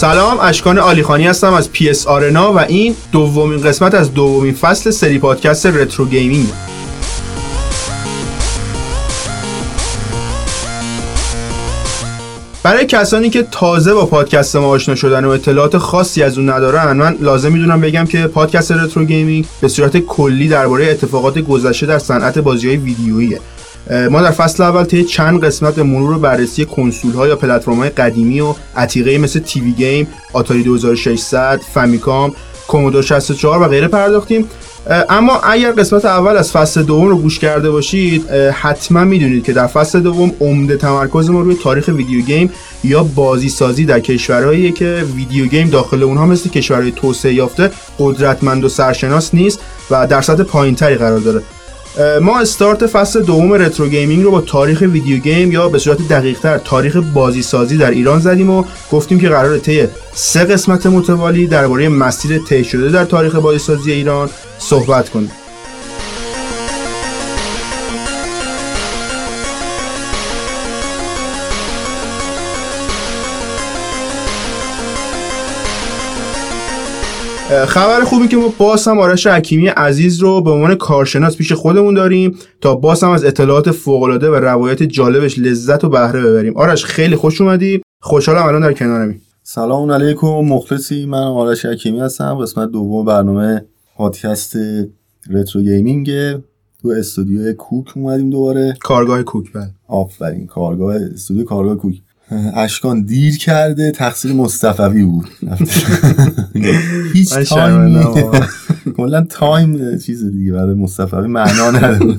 سلام اشکان آلیخانی هستم از PS Arena و این دومین قسمت از دومین فصل سری پادکست retro gaming. برای کسانی که تازه با پادکست ما آشنا شدن و اطلاعات خاصی از اون ندارن من لازم می‌دونم بگم که پادکست retro gaming به صورت کلی درباره اتفاقات گذشته در صنعت بازی های ویدیوییه. ما در فصل اول طی چند قسمت به مرور بررسی کنسول ها یا پلتفرم های قدیمی و عتیقه مثل TV game، آتاری 2600، فامیکام، کومودور 64 و غیره پرداختیم. اما اگر قسمت اول از فصل دوم رو گوش کرده باشید حتما می‌دونید که در فصل دوم عمده تمرکز ما روی تاریخ video game یا بازی سازی در کشورهایی که video game داخل اونها مثل کشورهای توسعه یافته قدرتمند و سرشناس نیست و در سطح پایینتری قرار داره. ما استارت فصل دوم retro gaming رو با تاریخ video game یا به صورت دقیقتر تاریخ بازی سازی در ایران زدیم و گفتیم که قرار طی سه قسمت متوالی درباره مسیر طی شده در تاریخ بازی سازی ایران صحبت کنیم. خبر خوبی که ما باز هم آرش حکیمی عزیز رو به عنوان کارشناس پیش خودمون داریم تا باز هم از اطلاعات فوق‌العاده و روایت جالبش لذت و بهره ببریم. آرش خیلی خوش اومدی. خوشحالم الان در کنارمی سلام علیکم مخلصی. من آرش حکیمی هستم. قسمت دوم برنامه پادکست retro gaming. تو استودیو کوک اومدیم دوباره. کارگاه کوک بله. آفرین کارگاه استودیو کارگاه کوک. اشکان دیر کرده تقصیر مصطفی بود. هیچ time کلا time چیز دیگه برای مصطفی معنا نداره.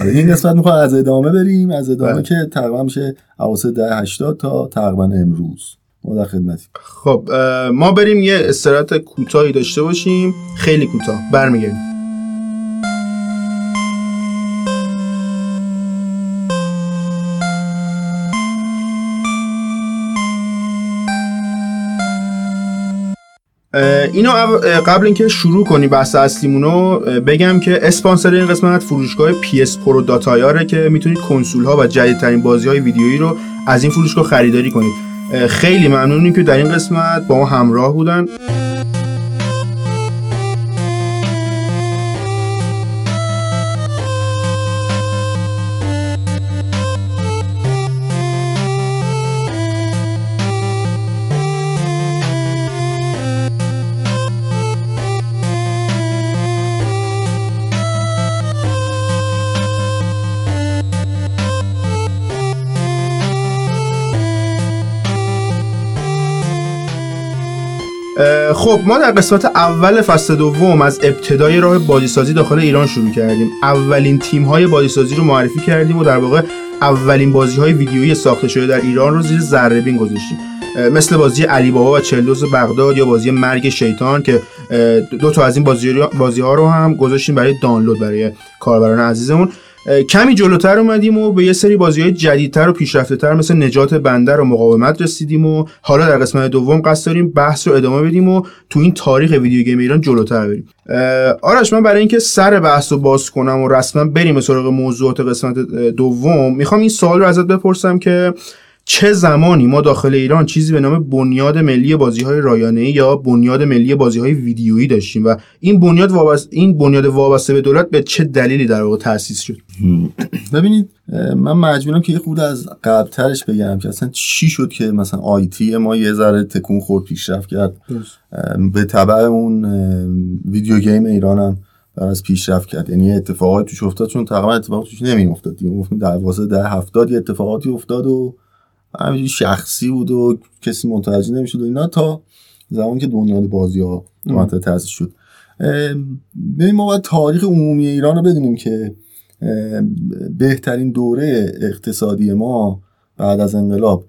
آره، این قسمت می‌خوام از ادامه بریم. از ادامه بله. که تقریبا میشه اواسط ده 80 تا تقریبا امروز. ما در خدمتیم. خب ما بریم یه استراحت کوتاهی داشته باشیم. خیلی کوتاه. برمیگردیم. اینو قبل اینکه شروع کنی بحث اصلیمونو بگم که اسپانسر این قسمت فروشگاه PS Pro داتایاره که می‌تونید کنسول ها و جدیدترین بازی های ویدیویی رو از این فروشگاه خریداری کنید. خیلی ممنونیم که در این قسمت با ما همراه بودن. خب ما در قسمت اول فصل دوم از ابتدای راه بازیسازی داخل ایران شروع کردیم. اولین تیم های بازیسازی رو معرفی کردیم و در واقع اولین بازی های ویدیویی ساخته شده در ایران رو زیر ذره بین گذاشتیم. مثل بازی علی بابا و چلدوز بغداد یا بازی مرگ شیطان که دو تا از این بازی, بازی ها رو هم گذاشتیم برای دانلود برای کاربران عزیزمون. کمی جلوتر اومدیم و به یه سری بازی های جدیدتر و پیشرفته مثل نجات بندر و مقاومت رسیدیم و حالا در قسمت دوم قصد داریم بحث رو ادامه بدیم و تو این تاریخ ویدیو گیم ایران جلوتر بریم. آرش من برای اینکه سر بحث رو باز کنم و رسما بریم سراغ موضوعات قسمت دوم می‌خوام این سوال رو ازت بپرسم که چه زمانی ما داخل ایران چیزی به نام بنیاد ملی بازی های رایانه یا بنیاد ملی بازی های ویدیویی داشتیم و این بنیاد وابسته این بنیاد وابسته به دولت به چه دلیلی در واقع تاسیس شد؟ ببینید من مجبورم که یه خود از قبلترش بگم که اصلا چی شد که مثلا آیتی ما یه ذره تکون خورد پیشرفت کرد؟ به تبع اون ویدیو گیم ایرانم از پیشرفت کرد. یعنی اتفاقاتی توش افتاد چون تقریبا اتفاقات توش نمی افتاد دیگه در واسه ده هفتاد اتفاقاتی افتاد و همینجوری شخصی بود و کسی متوجه نمی‌شد و اینا تا زمانی که بنیاد بازی ها تأسیس شد. ببین ما باید تاریخ عمومی ایران رو بدونیم که بهترین دوره اقتصادی ما بعد از انقلاب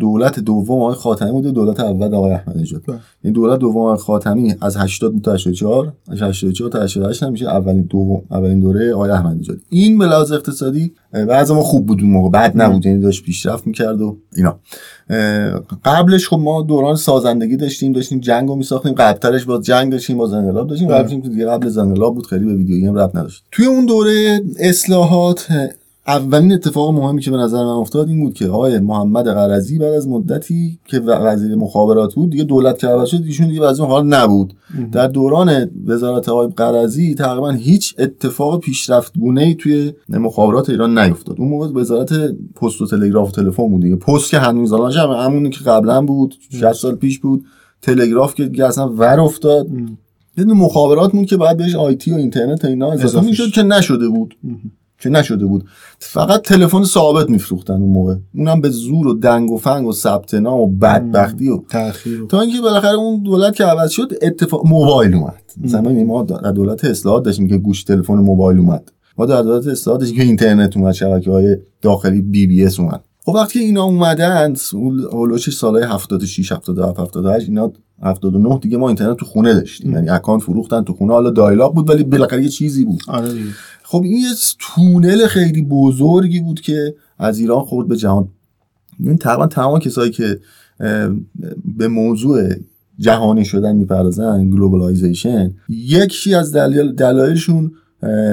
دولت دوم آقای خاتمی بود دولت اول آقای احمدی نژاد. بله. این دولت دوم آقای خاتمی از 80 تا 84 از 84 تا 88 نمیشه اولین دوم اولین دوره آقای احمدی نژاد. این به لحاظ اقتصادی بعضی ما خوب بود اون موقع بد نبود یعنی داشت پیشرفت می‌کرد و اینا. قبلش خب ما دوران سازندگی داشتیم داشتیم جنگ رو میساختیم قبلترش باز جنگ داشتیم باز انقلاب داشتیم قبلش دیگه قبل از انقلاب بود خیلی به ویدیو گیم رب نداشت. توی اون دوره اصلاحات اولین اتفاق مهمی که به نظر من افتاد این بود که آقای محمد قرضی بعد از مدتی که وزیر مخابرات بود دیگه دولت که عوض شد ایشون دیگه وزیر حال نبود. در دوران وزارت آقای قرضی تقریبا هیچ اتفاق پیشرفت گونه ای توی مخابرات ایران نیفتاد. اون موقع وزارت پست و تلگراف و تلفن بود دیگه. پست که هنوز الان همونی که قبلا بود 60 سال پیش بود. تلگراف که دیگه اصلا ور افتاد. یه مخابرات مون که بعد بهش آیتی و اینترنت و اینا اضافه می‌شد که نشده بود. که نشده بود. فقط تلفن ثابت میفروختن اون موقع. اونم به زور و دنگ و فنگ و ثبت نام و بدبختی و تاخیر تا اینکه بالاخره اون دولت که عوض شد اتفاق موبایل اومد. مثلا ما در دولت اصلاحات داشتیم که گوشی تلفن موبایل اومد. ما در دولت اصلاحات داشتیم که اینترنت اومد شبکه های داخلی BBS اومد. خب وقتی اینا اومدن اولوش سالهای 76 77 78 اینا 79 دیگه ما اینترنت تو خونه داشتیم. یعنی account فروختن تو خونه. حالا dial-up بود ولی بالاخره یه چیزی بود. آره خب این یه تونل خیلی بزرگی بود که از ایران خورد به جهان. این تقریبا تمام کسایی که به موضوع جهانی شدن می‌پردازن globalization یکی از دلایل دلایلشون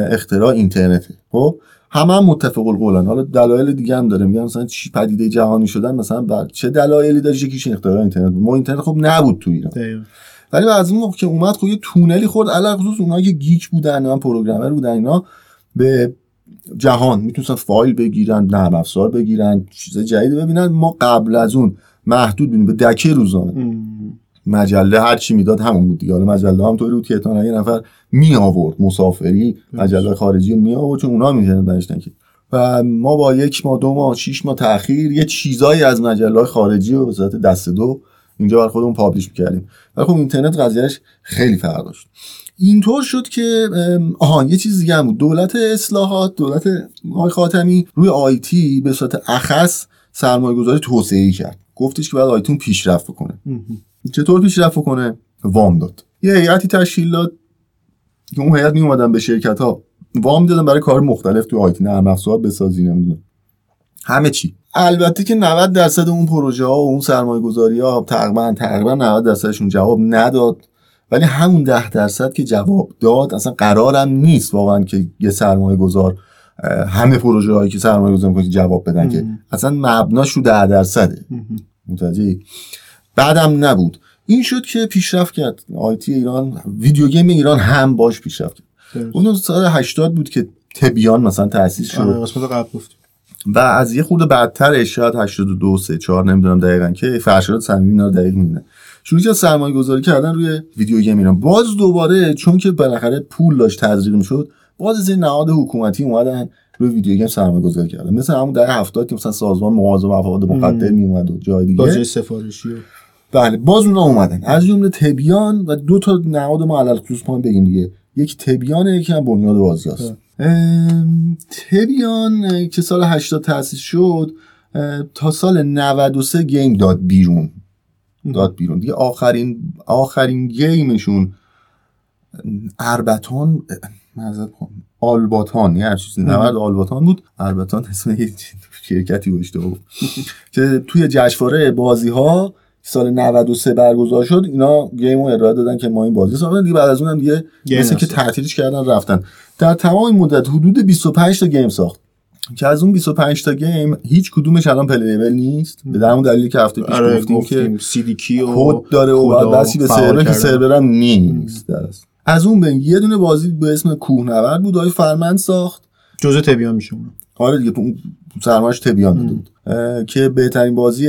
اختراع اینترنته. خب؟ همه هم متفق القولن. حالا دلایل دیگه هم داره. میگن مثلا چی پدیده جهانی شدن مثلا بر چه دلایلی داره یکیش اختراع اینترنت؟ ما اینترنت خب نبود تو ایران. ولی از اون موقع که اومد خب یه تونلی خورد. علاوه خصوص اونایی که گیک بودن من پروگرامر بودن اینا به جهان. می‌تونستن فایل بگیرن نرم افزار بگیرن چیز جدید ببینن. ما قبل از اون محدود بودیم. به دکه روزانه. مجله هر چی می‌داد همون بود دیگه. حالا مجله هم طوری بود که یه نفر می آورد مسافری مجله خارجی می آورد چون اونها می‌تونن داشتن که و ما با یک ماه دو ماه شش ماه تاخیر یه چیزایی از مجله خارجی و به دست دو اینجا بر خودمون پابلش می‌کردیم. ولی خب اینترنت قضیهش خیلی فرق داشت. اینطور شد که آها یه چیز دیگه هم بود. دولت اصلاحات دولت آقای خاتمی روی آیتی به صورت اخص سرمایه گذاری توسعه کرد. گفتش که باید آیتون پیشرفت بکنه. چطور پیشرفت بکنه وام داد. یه هیئتی تشکیل داد. که اون هیئت می به شرکت ها وام دادن برای کار مختلف تو آیتی نرم افزار بسازی نمی‌دونم. همه چی. البته که 90 درصد اون پروژه ها و اون سرمایه گذاری ها تقریبا تقریبا 90 درصدشون جواب نداد. ولی همون 10 درصد که جواب داد اصلا قرارم نیست واقعا که یه سرمایه گذار همه پروژه هایی که سرمایه گذار می‌کنه جواب بدن که. اصلا مبناش رو 10 درصده. متوجه بعدم نبود. این شد که پیشرفت کرد. آیتی ایران ویدیو گیم ایران هم باش پیشرفت کرد. اون سال 80 بود که تبیان مثلا تأسیس شد. آره قبل و از یه خورده بعدتر شاید 82 3 4 نمی‌دونم دقیقا که فرشاد صمیمی رو دقیق می‌دونه. شروع کرد سرمایه گذاری کردن روی ویدیو گیم ایران. باز دوباره چون که بالاخره پول داشت تزریق می‌شد باز از این نهاد حکومتی اومدن روی ویدیو گیم سرمایه گذاری کردن. مثل همون دهه 70 که مثلا سازمان مغازه مفاد مقدر می اومد و جای دیگه. باز سفارشی. بله باز اونا اومدن. از جمله تبیان و دو تا نهاد ما علل خصوص بگیم دیگه. یک تبیان یکی هم بنیاد بازی هست. تبیان که سال 80 تأسیس شد تا سال 93 گیم داد بیرون. داد بیرون. دیگه آخرین آخرین گیمشون اربتان مزد آلباتان یه چیزی. 90 آلباتان بود. اربتان اسم یه شرکتی بود. که توی جشنواره بازی ها سال 93 برگزار شد اینا گیم رو ارائه دادن که ما این بازی ساختن. دیگه بعد از اونم دیگه مثل که تعطیلش کردن رفتن. در تمام این مدت حدود 25 تا game ساخت. که از اون 25 تا game هیچ کدومش الان playable نیست. به همون دلیلی که هفته پیش آره گفتیم که CD key و کد داره و بسته به سرور که سرورم نیست. درست. از اون بین یه دونه بازی به اسم کوهنورد بود آقای فرمند ساخت. جزء تبیان میشه اون آره دیگه اون سرمایش تبیان بود. که بهترین بازی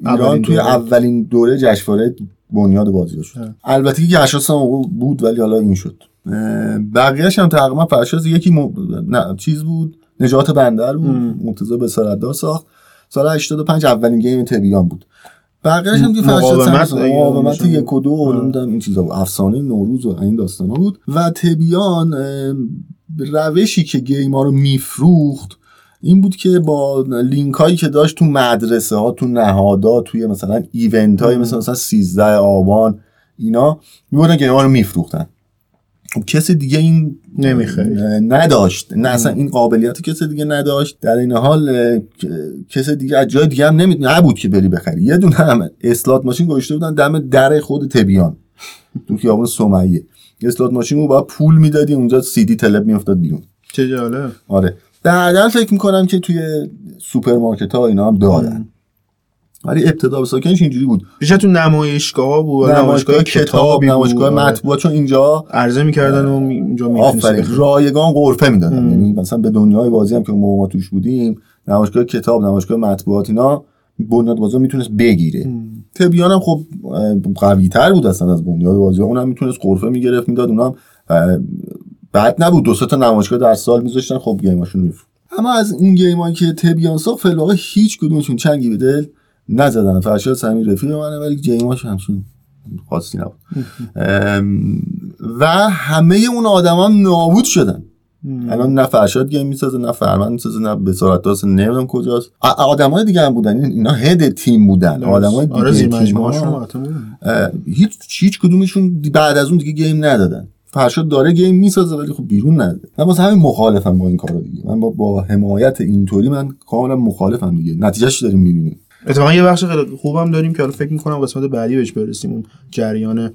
ایران توی اولین دوره جشنواره بنیاد بازی شد. البته که جشنواره موقع بود ولی حالا این شد. بقیهش هم تقریبا فرشاد یکی م... نه چیز بود. نجات بندر بود. مرتضی به دار ساخت. سال 85 اولین game تبیان بود. بقیهش هم دیگه مقاومت مقاومت یک و دو نمی‌دونم این چیزا بود. افسانه نوروز و این داستانا بود. و تبیان روشی که game ها رو میفروخت این بود که با لینک هایی که داشت تو مدرسه ها تو نهادا توی مثلا event های مثل مثلا 13 آبان اینا میبودن که رو میفروختن. خب کسی دیگه این نمی‌خرید. نداشت. نه اصلا این قابلیت کسی دیگه نداشت. در این حال کسی دیگه از جای دیگه هم نمی... نبود که بری بخری. یه دونه هم slot machine گذاشته بودن دم در خود تبیان. تو خیابون سمیه. slot machine رو با پول می‌دادی اونجا سی دی تلپ میافتاد بیرون. چه جالب. آره. بعدا فکر می‌کنم که توی سوپرمارکت ها اینا هم دارن. ولی ابتدا به ساکنش اینجوری بود. بیشتر تو نمایشگاه ها بود. نمایشگاه کتاب نمایشگاه مطبوعات چون اینجا عرضه می‌کردن و اینجا آفرین. رایگان غرفه می‌دادن. یعنی مثلا به دنیای بازی هم که ما توش بودیم نمایشگاه کتاب نمایشگاه مطبوعات اینا بنیاد بازی می‌تونست بگیره. تبیان هم خب قوی تر بود اصلا از بنیاد بازی. اونم می‌تونست قرفه می‌گرفت می‌داد اونم بعد نبود. دو تا نمایشگاه در سال میذاشتن خب گیماشون میفروخت. اما از اون game ایی که تبیان ساخت فعلا هیچ کدومشون چنگی به دل نزدن. فرشاد سمیر رفیق منه ولی game اش همچین خاصی نبود. و همه اون آدم هم نابود شدن. الان نه فرشاد game می‌سازه نه فرمند می‌سازه نه به صورت داست نمی‌دونم کجاست های دیگه هم بودن. اینا head team بودن. آدمای دیگه آره هیچ هیچ کدومشون بعد از اون دیگه game ندادن. فرشاد داره گیم می‌سازه ولی خب بیرون نده من واسه همین مخالفم با این کارا دیگه. من با, با حمایت اینطوری من کاملا مخالفم دیگه. نتیجهش داریم می‌بینیم. اتفاقا یه بخش خیلی خوبم داریم که حالا فکر می‌کنم قسمت بعدی بهش برسیم. اون جریان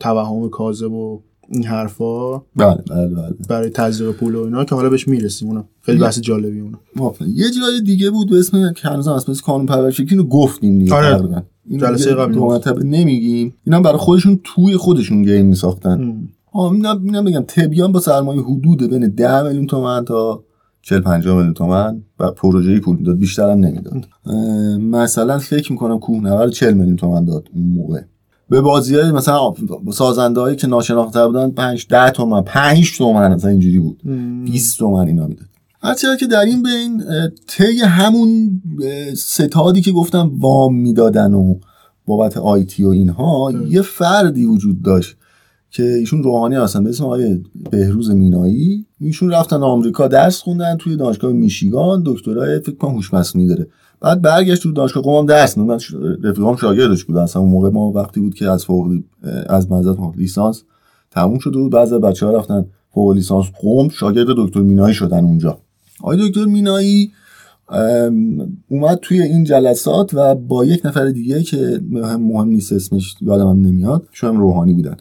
توهم کاذب و این حرفا. بله بله بله. برای تزریق پول و اینا که حالا بهش می‌رسیم. اونا خیلی بحث جالبی اونا یه جای دیگه بود به اسم که هنوز اسم قانون پرورشی اینو گفتیم دیگه آره. جلسه قبل نمیگیم. اینا برای خودشون توی خودشون گیم میساختن. اینا بگم تبیان با سرمایه حدود بین 10 میلیون تومن تا 40 50 میلیون تومن و پروژه‌ای پول می‌داد. بیشتر هم نمی‌داد. مثلا فکر می‌کنم کوهنورد 40 میلیون تومن داد اون موقع. به بازی های مثلا سازنده هایی که ناشناخته بودن 5 10 تومن 5 تومن مثلا اینجوری بود. 20 تومن اینا می‌داد. هرچند که در این بین طی همون ستادی که گفتم وام می‌دادن و بابت آیتی و اینها یه فردی وجود داشت که ایشون روحانی هستن. به اسم آقای بهروز مینایی. ایشون رفتن آمریکا درس خوندن توی دانشگاه میشیگان. دکترای فکر کنم هوش مصنوعی داره. بعد برگشت تو دانشگاه قم درس من رفیقام شاگردش بودن. اصلا اون موقع ما وقتی بود که از فوق از مزد لیسانس تموم شده بود. بعضی بچه‌ها رفتن فوق لیسانس. قم شاگرد دکتر مینایی شدن اونجا. آقای دکتر مینایی اومد توی این جلسات و با یک نفر دیگه که مهم, مهم نیست اسمش یادم هم نمیاد شاید روحانی بودن.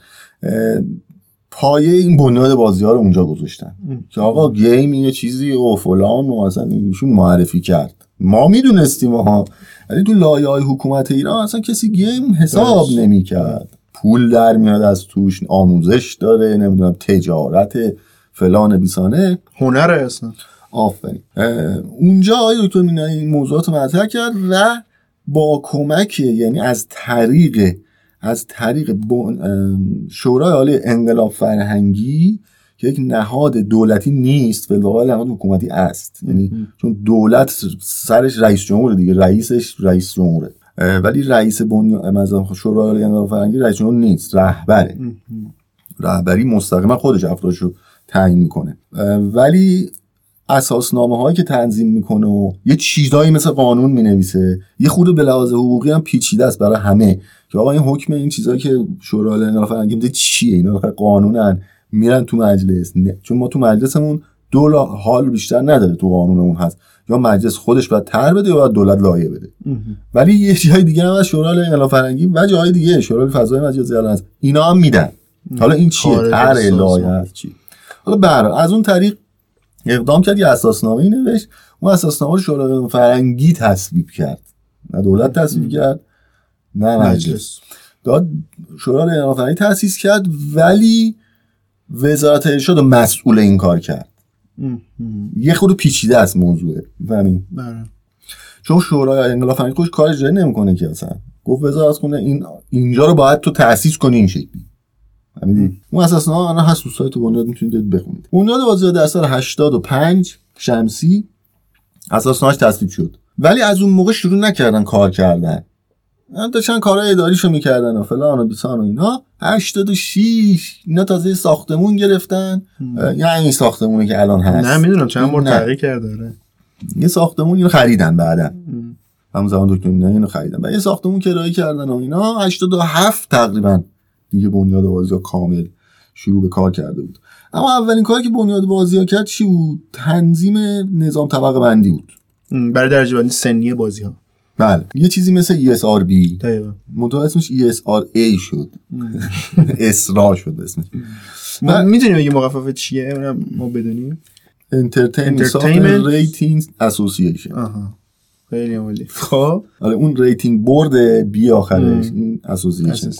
پایه این بنیاد بازی ها رو اونجا گذاشتن. که آقا گیم یه چیزی و فلان و اصلا ایشون معرفی کرد. ما می‌دونستیم ها ولی تو لایه های حکومت ایران اصلا کسی گیم حساب نمی‌کرد. پول در میاد از توش آموزش داره نمی‌دونم تجارت فلان بیسانه. هنر اصلا. آفرین. اونجا آقای دکتر مینایی این موضوعات مطرح کرد و با کمک یعنی از طریق از طریق شورای عالی انقلاب فرهنگی که یک نهاد دولتی نیست واقع نهاد حکومتی است. یعنی چون دولت سرش رئیس جمهور دیگه رئیسش رئیس جمهوره. ولی رئیس بنیاد شورای عالی انقلاب فرهنگی رئیس جمهور نیست رهبره. رهبری مستقیما خودش افرادشو تعیین می‌کنه. ولی اساسنامه هایی که تنظیم می‌کنه و یه چیزایی مثل قانون می‌نویسه یه خود به لحاظ حقوقی هم پیچیده است برای همه که آقا این حکم این چیزایی که شورای انقلاب فرهنگی میده چیه؟ اینا قانونن میرن تو مجلس. چون ما تو مجلسمون دو حال بیشتر نداره تو قانونمون هست. یا مجلس خودش باید تر بده یا باید دولت لایه بده. ولی یه جای دیگه هم از شورای انقلاب فرهنگی و جای دیگه شورای فضای مجازی الان هست. اینا هم میدن. حالا این چیه؟ تر لایه چی؟ حالا بر از اون طریق اقدام کرد یه اساسنامه ای نوشت. اون اساسنامه رو شورای فرهنگی تصویب کرد. نه دولت تصویب کرد نه مجلس. داد شورای فرهنگی تاسیس کرد ولی وزارت ارشاد مسئول این کار کرد. یه خود پیچیده است موضوع. همین بله. چون شورای انقلاب فرهنگی خودش کار اجرایی نمی‌کنه که اصلا. گفت وزارت خونه این اینجا رو باید تو تاسیس کنی این شکلی. اون اساسا الان هست تو سایت بنیاد می‌تونید بخونید. بنیاد بازی در سال 85 شمسی. اساسنامه‌اش تصویب شد. ولی از اون موقع شروع نکردن کار کردن. داشتن کارهای اداریشو می‌کردن و فلان و بیسان و اینا. 86 اینا تازه ساختمون گرفتن. یعنی این ساختمونی که الان هست. نه می‌دونم. چند بار تغییر کرده آره. یه ساختمون اینو خریدن بعدا. همون زمان دکتر اینو خریدن. و یه ساختمون کرایه کردن و اینا. 87 تقریبا. دیگه بنیاد بازی کامل شروع به کار کرده بود. اما اولین کاری که بنیاد بازی ها کرد چی بود؟ تنظیم نظام طبقه بندی بود. برای درجه بندی سنی بازی ها. بله. یه چیزی مثل ESRB منتها اسمش ESRA شد. اسرا شد اسمش. ما می‌دونیم اگه مخفف چیه ما بدونیم. Entertainment Entertainment. rating association خیلی عالی. خب. آره اون rating board B آخرش. این association.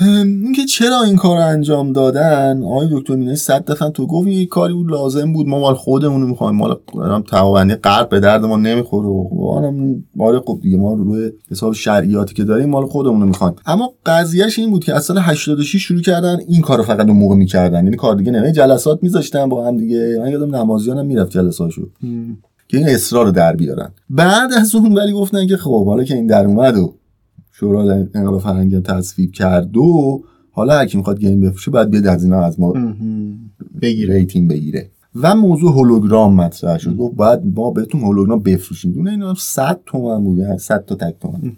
اینکه چرا این کار رو انجام دادن؟ آقای دکتر مینایی صد دفعه تو گفت این کاری بود لازم بود. ما مال خودمون می‌خوایم. مال هم طبقه بندی غرب به درد ما نمی‌خوره. و هم مال خب دیگه ما روی حساب شرعیاتی که داریم مال خودمون می‌خوایم. اما قضیهش این بود که از سال 86 شروع کردن این کارو فقط اون موقع می‌کردن. یعنی کار دیگه نه جلسات میذاشتن با هم دیگه. من یادم نمازیانم می‌رفت جلساشو. که این ESRA رو در بیارن. بعد از اون ولی گفتن که خب حالا که این در اومد و شورای انقلاب فرهنگی تصویب کرد و حالا هر کی می‌خواد game بفروشه باید بیاد از اینا از ما. بگیره. rating بگیره. و موضوع هولوگرام مطرح شد. گفت باید ما بهتون هولوگرام بفروشیم. دونه اینا 100 تومن بود یعنی 100 تا تک تومن.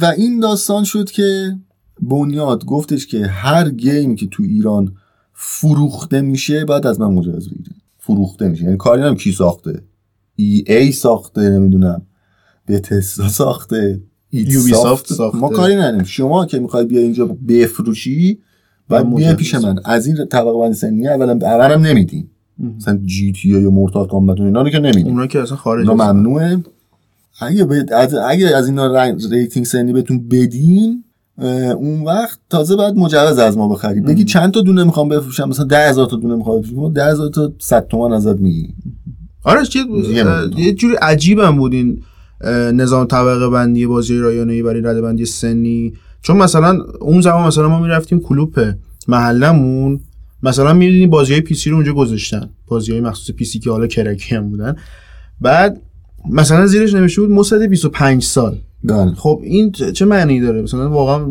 و این داستان شد که بنیاد گفتش که هر game که تو ایران فروخته میشه باید از من مجوز بگیره. فروخته میشه. یعنی کاری نم کی ساخته. EA ساخته نمی‌دونم. Bethesda ساخته. ایت Ubisoft. ما کاری نداریم. شما که می‌خوای بیا اینجا بفروشی من بیا پیش من. از این طبقه بندی سنی اولا اولم نمیدیم. مثلا GTA یا Mortal Kombat و اینا رو که نمیدیم. اونا که اصلا خارج هستن. ممنوعه. اگه, از اگه از اینا rating سنی بهتون بدیم اه، اون وقت تازه باید مجوز از ما بخری بگی چند تا دونه می‌خوام بفروشم؟ مثلا ده هزار تا دونه می‌خوام بفروشم. ما ده هزار تا صد تومن ازت می‌گیریم. آره چه یه جوری عجیبم بود این اه، نظام طبقه بندی بازی رایانه برای رده بندی سنی. چون مثلا اون زمان مثلا ما می‌رفتیم کلوپ محلمون مثلا می‌دیدیم بازی های PC رو اونجا گذاشتن. بازی های مخصوص PC که حالا crack ی هم بودن. بعد مثلا زیرش نوشته بود مثبت 25 سال. بله. خب این چه معنی داره؟ مثلا واقعا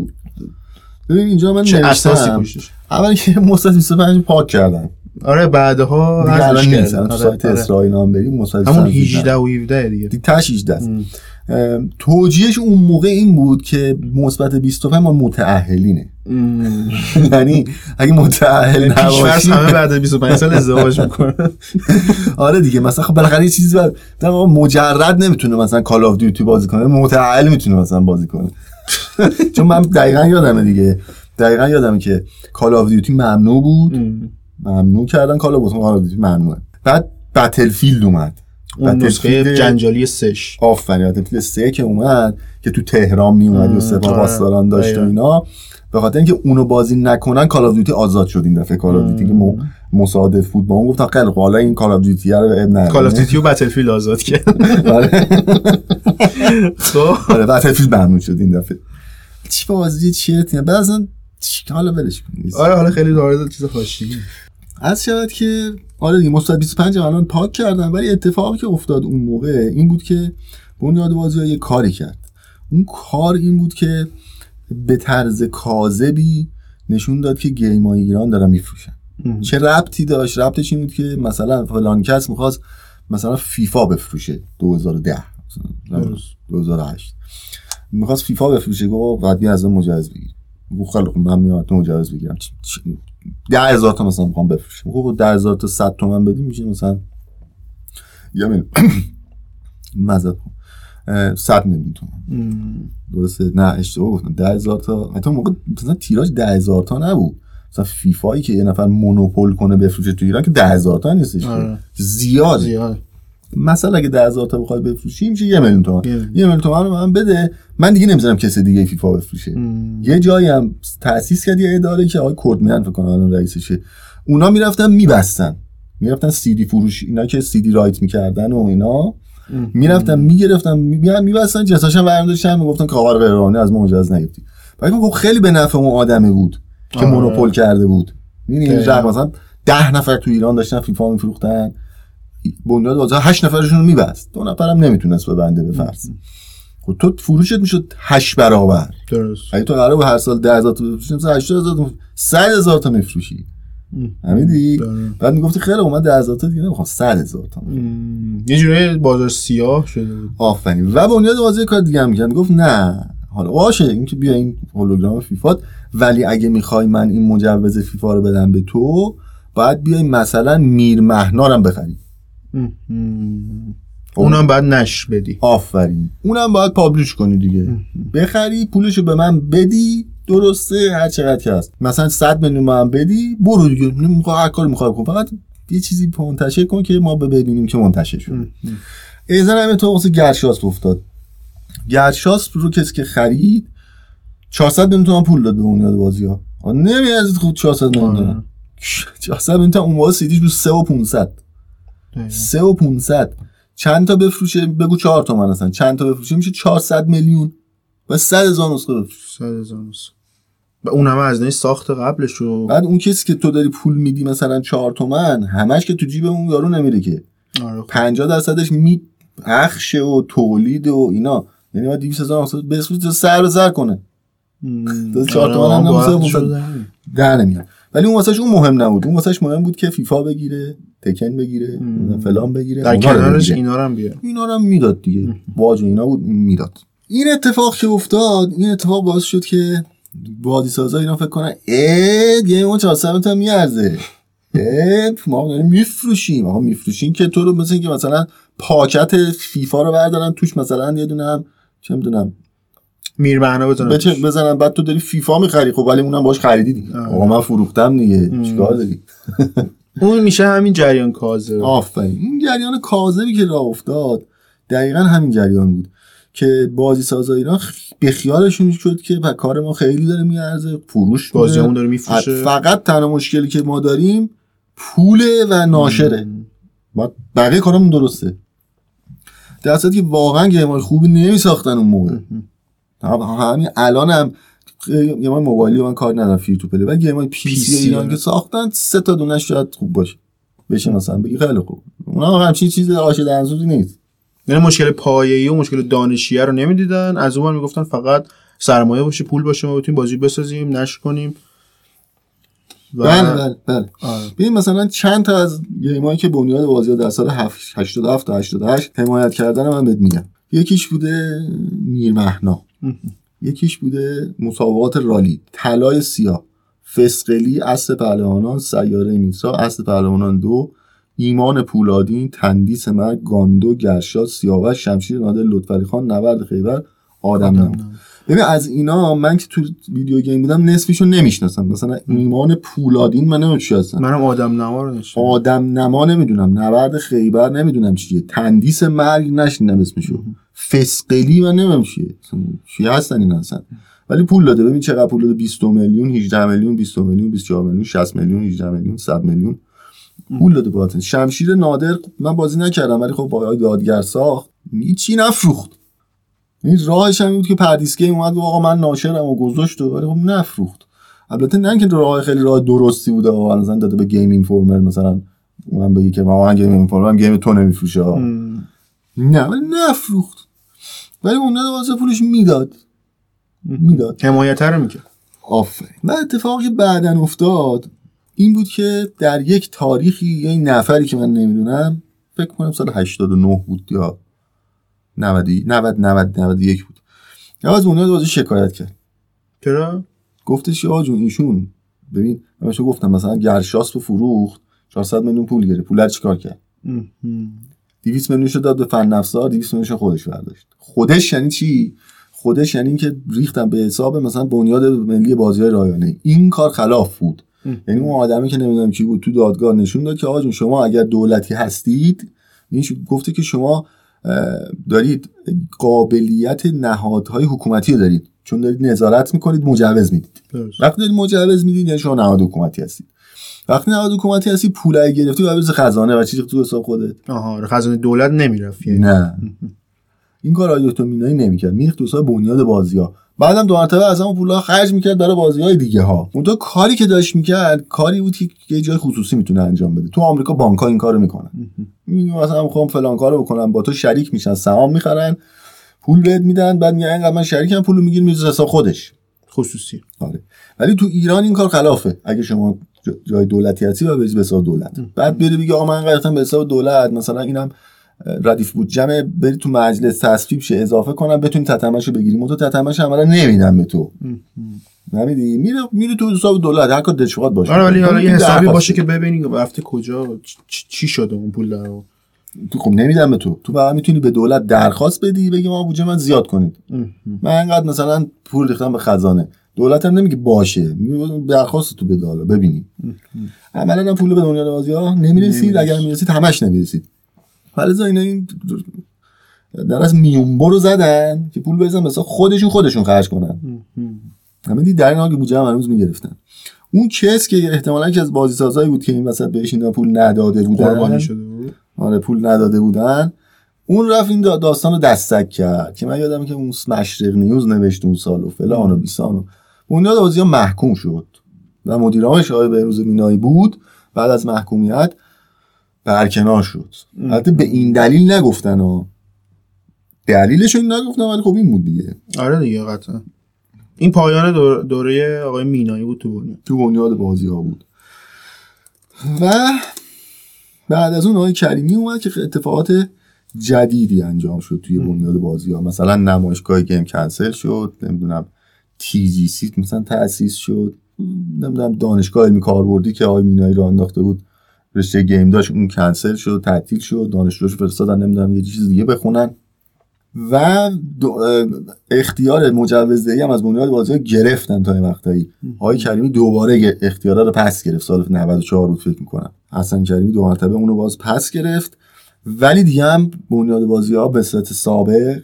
ببین اینجا من چه اساسی پشتش؟ اول که مصد 25 پاک کردن. آره بعدها دیگه الان نیست. الان تو سایت آره. اسرائیل هم بریم مصد همون 25 18 و 17 دیگه. دیگه تش 18 است. توجیهش اون موقع این بود که مثبت 25 ما متأهلینه. یعنی اگه متأهل پیش‌فرض نباشی همه بعد از 25 سال ازدواج می‌کنن. آره دیگه مثلا خب بالاخره یه چیزی واقع مجرد نمی‌تونه مثلا Call of Duty بازی کنه متأهل می‌تونه مثلا بازی کنه. چون من دقیقا یادمه دیگه. دقیقا یادمه که Call of Duty ممنوع بود. ممنوع کردن. Call of Call of Duty ممنوعه. بعد Battlefield اومد. اون نسخه Battlefield- جنجالی سش. آفرین Battlefield سه که اومد که تو تهران می اومد و سپاه آره. پاسداران داشت و. اینا. به خاطر اینکه اونو بازی نکنن Call Duty آزاد شد این دفعه. Call of Duty که مصادف بود با اون گفتن خیلی حالا این Call of Duty رو عیب نداره. Call Duty و Battlefield آزاد کرد. آره. خب. آره Battlefield ممنوع شد این دفعه. چی بازی چیه؟ بعد اصلا چی- حالا ولش کن. آره حالا خیلی وارد چیز حاشیه‌ای از شود که آره دیگه مثبت 25 هم الان پاک کردن ولی اتفاقی که افتاد اون موقع این بود که بنیاد بازی یه کاری کرد. اون کار این بود که به طرز کاذبی نشون داد که گیم های ایران دارن میفروشن. چه ربطی داشت؟ ربطش این بود که مثلا فلان کس می‌خواست مثلا فیفا بفروشه 2010 مثلا درست. 2008 می‌خواست فیفا بفروشه گفت بعد از مجوز بگیر خیلی خوب من میام تو مجوز بگیرم. ده هزار تا مثلا می‌خوام بفروشم. گفت ده هزار تا صد تومن بدیم میشه مثلا یه میلیون مزد کن صد میلیون تومن. درسته؟ نه اشتباه گفتم. ده هزار تا حتی موقع مثلا تیراژ ده هزار تا نبود. مثلا فیفایی که یه نفر مونوپول کنه بفروشه تو ایران که ده هزار تا نیستش. آره. زیاده زیاد. مثلا اگه ده هزار تا بخوای بفروشی میشه یه میلیون تومن یه میلیون. تومن رو من بده من دیگه نمی‌ذارم کسی دیگه فیفا بفروشه ام. یه جایی هم تاسیس کرد یه اداره که آقای کردمن فکر کنم الان رئیسشه اونا می‌رفتن میبستن می‌رفتن سی دی فروش اینا که سی دی رایت می‌کردن و اینا. می‌رفتن می‌گرفتن میان میبستن جنساش هم برمی‌داشتن می‌گفتن که آقا غیرقانونی از ما مجاز نگرفتی بعد خب خیلی به نفع اون آدمه بود که آره. مونوپول کرده بود. رقم مثلا ده نفر تو ایران داشتن فیفا میفروختن بنیاد بازار هشت نفرشون رو میبست. دو نفرم نمی‌تونست ببنده به فرض خب تو فروشت می‌شد هشت برابر. درست. اگه تو قرار بود هر سال 10000 تا بفروشی مثلا 80000 تا 100000 تا میفروشی. فهمیدی. بعد می‌گفتی خیلی اومد 10000 تا دیگه نمی‌خوام 100000 تا. یه جوری بازار سیاه شده آفرین. و بنیاد بازی کار دیگه هم کرد گفت نه. حالا باشه این که بیا این هولوگرام فیفا. ولی اگه می‌خوای من این مجوز فیفا رو بدم به تو باید بیای مثلا میر مهنارم بخری. اونم بعد نشر بدی. آفرین. اونم باید پابلیش کنی دیگه. بخری پولشو به من بدی درسته هر چقدر که هست. مثلا 100 میلیون من بدی برو دیگه. می‌خوای هر کاری می‌خوای بکن فقط یه چیزی منتشر کن که ما ببینیم که منتشر شد. ایزن همه تو واسه گرشاس افتاد. گرشاس رو کسی که خرید 400 میلیون تومان پول داد به بنیاد بازی ها نمی از خود 400 میلیون دادن 400 میلیون تا اون موقع سیدیش بود 3 و 500 3 و 500 چند تا بفروشه؟ بگو 4 تومن اصلا چند تا بفروشه؟ میشه 400 میلیون و 100 هزار نسخه بفروشه. 100 هزار نسخه. و اون همه از ساخت قبلش رو بعد اون کسی که تو داری پول میدی مثلا 4 تومن همش که تو جیب اون یارو نمیره که. آره خب. 50 درصدش می پخشه و تولید و اینا. یعنی ما 200 هزار نسخه بسوزه سر به سر کنه. دو چهار آره، تومن هم شده. در نمیاد. ولی اون واسهش اون مهم نبود. اون واسهش مهم بود که فیفا بگیره. تکن بگیره. فلان بگیره. در کنارش. اینا رو هم بیار اینا رو هم می‌داد دیگه. واج اینا بود می‌داد. این اتفاق که افتاد این اتفاق باعث شد که بادی سازا اینا فکر کنن اه گیم اون 400 تا میارزه. ما داریم میفروشیم. آقا میفروشیم که تو رو مثل اینکه مثلا پاکت فیفا رو بردارن توش مثلا یه دونه هم چه می‌دونم میر بزنن بچه بزنن بعد تو داری فیفا می‌خری. خب ولی اونم باش خریدی دیگه. آقا من فروختم دیگه. چیکار داری؟ اون میشه همین جریان کازه. آفرین. این جریان کاذبی که راه افتاد دقیقا همین جریان بود که بازی سازا ایران به خیالشون شد که و کار ما خیلی داره میارزه فروش میده. بازی همون داره میفروشه. فقط تنها مشکلی که ما داریم پوله و ناشره. ما بقیه کارمون درسته. در که واقعا game ای خوبی نمیساختن اون موقع. هم- همین الان هم game های موبایلی من کار ندارم free to play ولی game های PC ایران. که ساختن سه تا دونه شاید خوب باشه. بشه مثلا بگی خیلی خوب. اونا همچین چیز آش دنسوزی نیست. یعنی مشکل پایه‌ای و مشکل دانشیه رو نمی‌دیدن. از اون می‌گفتن فقط سرمایه باشه پول باشه ما بتونیم بازی بسازیم نشر کنیم. و بله بله بله. آره. ببین مثلا چند تا از گیمایی که بنیاد بازی در سال 87 تا 88 حمایت کردن من بهت میگم. یکیش بوده میرمهنا. یکیش بوده مسابقات رالی. طلای سیاه. فسقلی اصل پهلوانان سیاره میترا اصل پهلوانان دو ایمان پولادین تندیس مرگ گاندو گرشاد سیاوش شمشیر نادر لطفعلی خان نبرد خیبر آدم نما ببین از اینا من که تو ویدیو گیم بودم نصفشو نمی‌شناسم. مثلا ایمان پولادین من نمی‌دونم چی هستن. منم آدم نما رو نشون آدم نما نمی‌دونم. نبرد خیبر نمی‌دونم چیه. تندیس مرگ نشنیدم اسمشو. فسقلی من نمی‌دونم چیه. هستن این اصلا. ولی پول داده. ببین چقدر پول داده. 20 میلیون 18 میلیون 20 میلیون 24 میلیون 60 میلیون 18 میلیون 100 میلیون. پول داده باتن شمشیر نادر من بازی نکردم ولی خب با دادگر ساخت. هیچی نفروخت. این راهش هم بود که پردیس Game اومد گفت آقا من ناشرم و گذاشت و ولی خب نفروخت. البته نه اینکه راه خیلی راه درستی بوده. و مثلا داده به Game Informer مثلا اونم بگی که ما Game Informer game تو نمیفروشه. نه ولی نفروخت. ولی اون نه واسه پولش می‌داد. می‌داد. حمایت رو می‌کرد. آفرین. و اتفاقی بعدا افتاد این بود که در یک تاریخی یه نفری که من نمی‌دونم فکر کنم سال 89 بود یا 90 90 90 91 بود. یا از اونها بازی شکایت کرد. چرا؟ گفتش که آجون ایشون ببین من گفتم مثلا گرشاس رو فروخت 400 میلیون پول گرفت. پول چیکار کرد. 200 میلیونش داد به فن افزار 200 میلیونش خودش برداشت. خودش یعنی چی؟ خودش یعنی اینکه ریختم به حساب مثلا بنیاد ملی بازی رایانه. این کار خلاف بود. یعنی اون آدمی که نمی‌دونم کی بود تو دادگاه نشون داد که آقا جون شما اگر دولتی هستید این گفته که شما دارید قابلیت نهادهای حکومتی رو دارید. چون دارید نظارت می‌کنید مجوز می‌دید. وقتی دارید مجوز می‌دید یعنی شما نهاد حکومتی هستید. وقتی نهاد حکومتی هستی پول اگه گرفتی باید بریزی خزانه و چیزی تو حساب خودت. آها خزانه دولت نمی‌رفت یعنی. نه. این کار آیوتو مینایی نمی‌کرد. میریخت تو حساب بنیاد بازی ها بعدم دو مرتبه از همون پولا خرج می‌کرد برای بازی های دیگه ها اون تو کاری که داشت می‌کرد کاری بود که یه جای خصوصی می‌تونه انجام بده. تو آمریکا بانک ها این کارو می‌کنن. مثلا می‌خوام فلان کارو بکنم با تو شریک میشن سهام می‌خرن پول بهت میدن بعد میگن اینقدر من شریکم پولو میگیر میز حساب خودش. خصوصی. آره. ولی تو ایران این کار خلافه. اگه شما جای دولتی هستی و به حساب دولت. بعد بری بگی آقا من قرارتم به حساب دولت. مثلا اینم ردیف بود. جمع بری تو مجلس تصویب شه اضافه کنم بتونی تتمش رو بگیری. تو تتمش عملا نمیدم به تو. نمیدی؟ میره میره تو حساب دولت. هر کار دلش بخواد باشه. آره ولی یه حسابی باشه که ببینی رفته کجا چی شده اون پول واقع. تو خب نمیدم به تو. تو فقط می‌تونی به دولت درخواست بدی بگی ما بودجه من زیاد کنید. من انقدر مثلا پول ریختم به خزانه. دولت هم نمیگه باشه. درخواست تو بده حالا ببینیم. عملا هم پول به دنیا بازی ها نمی‌رسید. اگر می‌رسید همش نمی‌رسید. حالا اینا این در از میونبو رو زدن که پول بزن مثلا خودشون خودشون خرج کنن. همه دید در این حال که بودجه هم هنوز می‌گرفتن. اون کس که احتمالا که از بازی سازایی بود که این وسط بهش اینا پول نداده بودن. شده بود. آره پول نداده بودن. اون رفت این داستان رو دستک کرد که من یادم که اون مشرق نیوز نوشت اون سال و فلان و بیسان و بنیاد بازی ها محکوم شد و مدیرامش آقای بهروز مینایی بود. بعد از محکومیت برکنار شد. البته به این دلیل نگفتن ها. دلیلش رو نگفتن ولی خب این بود دیگه. آره دیگه قطعا. این پایان دور- دوره آقای مینایی بود تو بنیاد. تو بنیاد بازی ها بود. و بعد از اون آقای کریمی اومد که اتفاقات جدیدی انجام شد توی بنیاد بازی ها. مثلا نمایشگاه گیم کنسل شد نمی‌دونم تی جی مثلا تأسیس شد. نمی‌دونم دانشگاه علمی کاربردی که آقای مینایی رو انداخته بود رشته گیم داشت اون کنسل شد تعطیل شد دانشجوش فرستادن نمی‌دونم یه چیز دیگه بخونن. و اختیار مجوزدهی هم از بنیاد بازی گرفتن تا یه مقطعی آقای کریمی دوباره اختیارا رو پس گرفت. سال 94 بود فکر می‌کنم. حسن کریمی دو مرتبه اونو باز پس گرفت. ولی دیگه هم بنیاد بازی ها به صورت سابق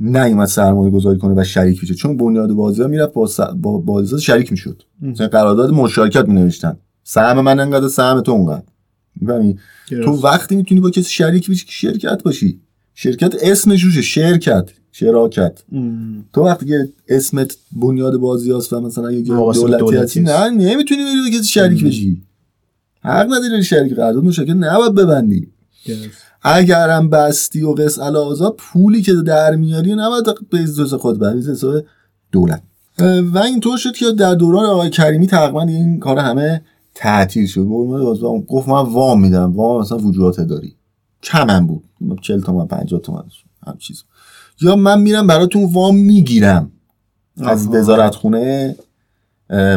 نیومد سرمایه گذاری کنه و شریک بشه. چون بنیاد بازی ها می‌رفت با, س... با بازی شریک می‌شد. مثلا قرارداد مشارکت می نوشتن سهم من انقدر سهم تو اونقدر. می‌فهمی؟ تو وقتی می‌تونی با کسی شریک بشی که شرکت باشی. شرکت اسمش روشه شرکت شراکت. ام. تو وقتی که اسمت بنیاد بازی هست و مثلا یه دولتی هستی. نه نمی‌تونی بری با کسی شریک بشی. حق نداری شریک قرارداد مشارکت نباید ببندی. گرفت. اگرم بستی و قص علاوه پولی که در میاری نباید به جز خود بری حساب دولت. و اینطور شد که در دوران آقای کریمی تقریبا این کار همه تعطیل شد. گفت من وام میدم. وام مثلا وجوهات داری کم هم بود. 40 تومن 50 تومن هم چیز. یا من میرم براتون وام می‌گیرم. از. وزارت خونه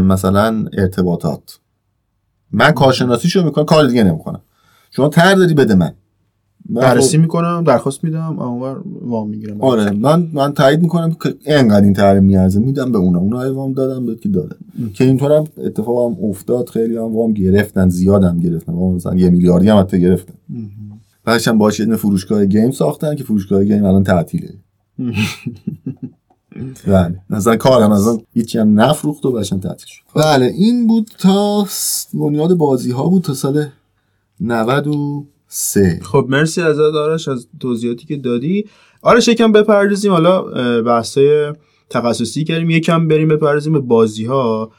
مثلا ارتباطات. من کارشناسیشو می‌کنم. کار دیگه نمی‌کنم. شما تر داری بده من. بررسی خب- می‌کنم درخواست میدم اونور وام می‌گیرم. آره من من تایید می‌کنم که اینقدر این تحریم میارزه. میدم به اونا. اونا وام دادم به کی دادن. که اینطور هم اتفاق هم افتاد. خیلی هم وام گرفتن زیاد هم گرفتن. وام مثلا یه میلیاردی هم حتی گرفتن. بعدش هم باشه یه فروشگاه گیم ساختن که فروشگاه گیم الان تعطیله. بله. مثلا کارم مثلا هیچی هم نفروخت و باشن تعطیل شد. بله این بود تا بنیاد بازی ها بود تا سال 93 خب مرسی از آرش از توضیحاتی که دادی. آرش یکم بپردازیم. حالا بحثای تخصصی کردیم. یکم بریم بپردازیم به بازی ها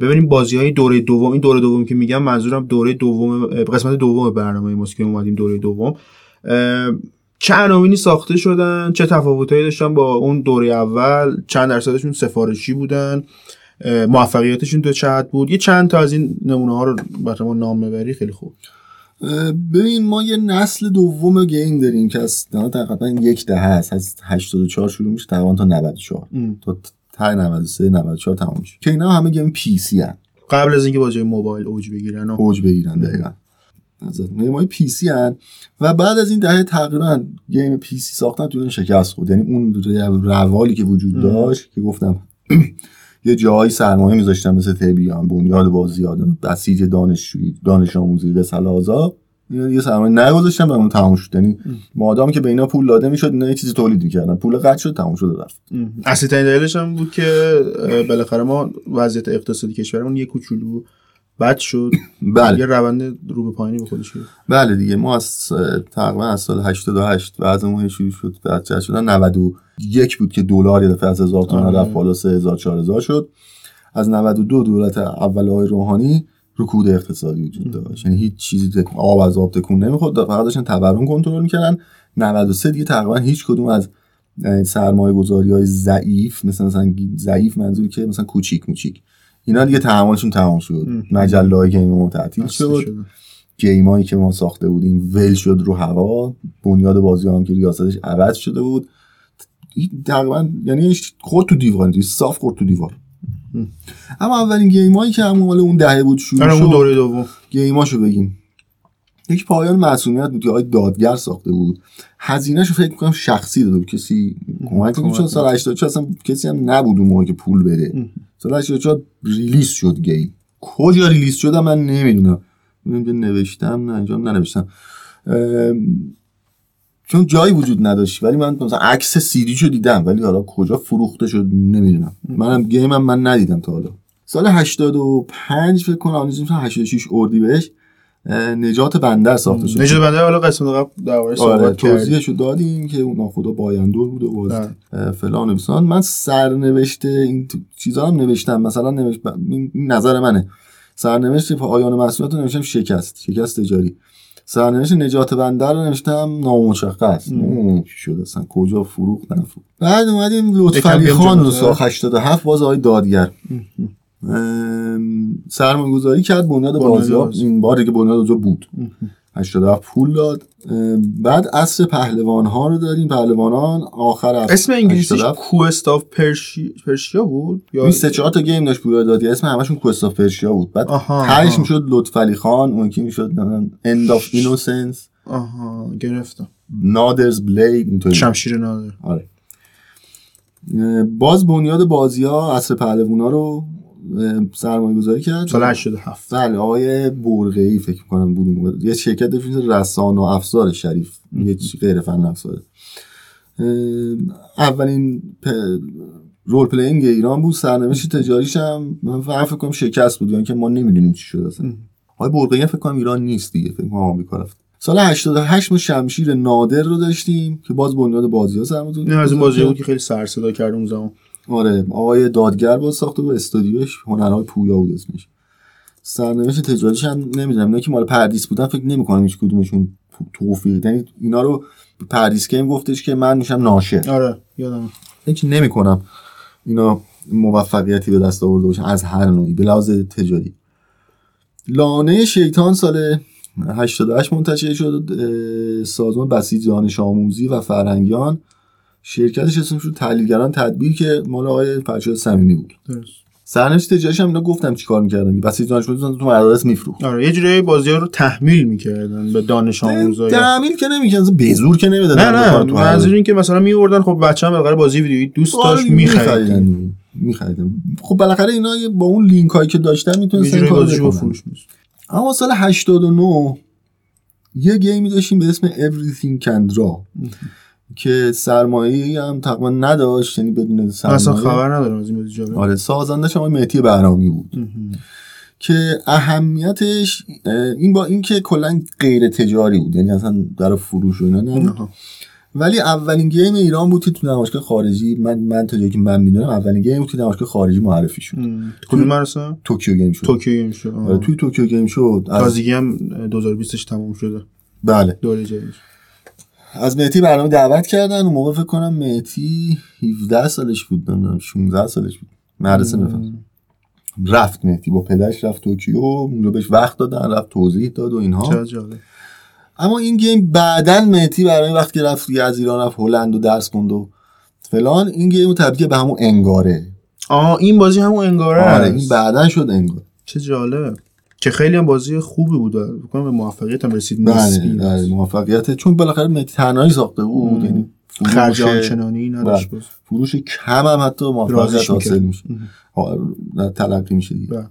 ببینیم بازی های دوره دوم. این دوره دوم که میگم منظورم دوره دوم قسمت دوم برنامه ماست اومدیم دوره دوم. چه عناوینی ساخته شدن؟ چه تفاوتایی داشتن با اون دوره اول؟ چند درصدشون سفارشی بودن؟ موفقیتشون تو حد بود؟ یه چند تا از این نمونه ها رو برای ما نام ببری خیلی خوب. ببین ما یه نسل دوم گیم داریم که از تقریبا یک دهه هست از 84 شروع میشه تقریبا تا 94 ام. تا ته 93 94 تمام میشه. که اینا همه game PC هن. قبل از اینکه بازی موبایل اوج بگیرن و اوج بگیرن دقیقا. game های PC هن. و بعد از این دهه تقریبا game PC ساختن تو این شکست خورد. یعنی اون رو- روالی که وجود داشت که گفتم یه جایی سرمایه میذاشتن مثل تبیان بنیاد بازی آدم بسیج دانشجویی دانش آموزی رساله آزا اینا دیگه سرمایه نگذاشتن و اون تموم شد. یعنی مادام که به اینا پول داده می‌شد اینا یه چیزی تولید می‌کردن. پول قطع شد تموم شد رفت. اصلی ترین دلیلش هم بود که بالاخره ما وضعیت اقتصادی کشورمون یه کوچولو بد شد. بله. یه روند رو به پایینی به خودش. بله دیگه. ما از تقریبا از سال 88 وضعمون شروع شد بعد جد شدن. 91 بود که دلار یه دفعه از 1000 تومان آره. رفت بالا 3000 4000 شد. از 92 دولت اول آقای روحانی رکود اقتصادی وجود داشت. یعنی هیچ چیزی آب از آب تکون نمی‌خورد. فقط داشتن تورم کنترل می‌کردن. 93 دیگه تقریبا هیچ کدوم از سرمایه گذاری های ضعیف مثل مثلا ضعیف منظوری که مثلا کوچیک موچیک. اینا دیگه تحملشون تمام شد. مجله های game ما تعطیل شد. game ایی که ما ساخته بودیم ول شد رو هوا. بنیاد بازی هم که ریاستش عوض شده بود. تقریبا یعنی خورد تو دیوار صاف خورد تو دیوار. اما اولین game ایی که همون مال اون دهه بود شروع آره شد دوره دوم. game اشو بگیم. یک پایان معصومیت بود که آقای دادگر ساخته بود. هزینهش رو فکر می‌کنم شخصی داده بود. کسی کمک. چون سال 84 اصلا کسی هم نبود اون موقع که پول بده سال 84 release شد game کجا release شد من نمی‌دونم. اینجا نوشتم نه اینجا هم ننوشتم. چون جایی وجود نداشت ولی من مثلا عکس سیدی شو دیدم ولی حالا کجا فروخته شد نمی‌دونم. منم game م من ندیدم تا حالا. سال 85 فکر کنم آنیزم 86 اردیبهشت اه، نجات بندر ساخته شد نجات بنده حالا قسمت قبل آره صحبت توضیحشو دادیم که اون ناخدا بایندور بود و بله. اه، فلان و بیسان من سرنوشته این چیزا هم نوشتم. مثلا نوشت این نظر منه. سرنوشت پایان مسئولیت رو نوشتم شکست شکست تجاری. سرنوشت نجات بندر رو نوشتم نامشخص. نمی‌دونم چی شد اصلا کجا فروخت نفروخت بعد اومدیم لطفعلی خان رو جلوتر. ساخت 87 باز آقای دادگر. سرمایه گذاری کرد بنیاد بنیاد بازی ها بازی. این بار دیگه بنیاد اونجا بود. 87 پول داد. بعد عصر پهلوان ها رو داریم. پهلوانان آخر اسم انگلیسیش 87 Quest of Persi... Persia بود؟ یا این سه چهار تا game داشت پول دادی اسم همشون Quest of Persia بود. بعد تهش. می‌شد لطفعلی خان اون یکی می‌شد End of Innocence آها گرفتم. Nader's Blade اینطوری. شمشیر نادر. آره. باز بنیاد بازی ها عصر پهلوان ها رو سرمایه گذاری کرد سال 87 بله آقای برقی فکر می‌کنم بود موقع. یه شرکت داشت رسانا افزار شریف یه غیر فن افزاره. اولین پ... role playing ایران بود سرنوشت تجاریش هم من فکر کنم شکست بود یعنی که ما نمی‌دونیم چی شد اصلا. آقای برقی هم فکر کنم ایران نیست دیگه فکر کنم آمریکا رفت. سال 88 ما شمشیر نادر رو داشتیم که باز بنیاد بازی ها سرمایه این از این بازی بود که خیلی سر صدا کرد اون زمان. آره آقای دادگر باز ساخته بود استودیوش هنرهای پویا بود اسمش. سرنوشت تجاریش هم نمی‌دونم اینا که مال پردیس بودن فکر نمی‌کنم هیچ کدومشون توفیق. یعنی اینا رو پردیس گیم گفتش که من میشم ناشر. آره یادم فکر نمی‌کنم اینا موفقیتی به دست آورده باشن از هر نوعی به لحاظ تجاری. لانه شیطان سال 88 منتشر شد سازمان بسیج دانش آموزی و فرهنگیان شرکتش اسمش شد تحلیلگران تدبیر که مال آقای فرشاد صمیمی بود. درست. سرنوشت تجاریش هم اینا گفتم چیکار می‌کردن. بسیج دانش آموزی تو مدارس میفروخت. آره یه جوری بازی رو تحمیل می‌کردن به دانش آموزای تعمیل که نمی‌کنن به زور که نمی‌دادن نه نه منظور این که مثلا میوردن خب بچه هم بالاخره بازی ویدیویی دوست داشت می‌خرید میخریدن. میخریدن. خب بالاخره اینا با اون لینک هایی که داشتن می‌تونستن کارو می‌شه. اما سال 89 یه game ی داشتیم به اسم Everything Can Draw. که سرمایه هم تقریبا نداشت یعنی بدون من اصلا سرمایه خبر ندارم از این جالب آره سازندش هم آقای مهدی بهرامی بود. که اهمیتش اه، این با اینکه کلا غیر تجاری بود یعنی اصلا در فروش و اینا نبود. ولی اولین game ایران بود که تو نمایشگاه خارجی من من تا جایی که من می‌دونم اولین game بود که نمایشگاه خارجی معرفی شد. کدوم مرسه Tokyo Game Show. توکیو Game Show. آره، توی Tokyo Game Show. از تازگی هم 2020 تموم شده. بله. دوره جدیدش. از مهدی برنامه دعوت کردن. اون موقع فکر کنم مهدی 17 سالش بود نمی‌دونم 16 سالش بود. مدرسه می‌رفت رفت مهدی با پدرش رفت توکیو اونجا بهش وقت دادن رفت توضیح داد و اینها. اما این game بعدا مهدی برای وقتی رفت دیگه از ایران رفت هلند و درس خوند و فلان این game تبدیل به همون انگاره. آه این بازی همون انگاره آره. این بعدا شد انگار. چه جالب. که خیلی هم بازی خوبی بود فکر کنم به موفقیت هم رسید. بله بله موفقیت. چون بالاخره تنهایی ساخته بود یعنی خرج آنچنانی نداشت بله. فروش کم هم حتی موفقیت حاصل. میشه تلقی میشه دیگه. بله.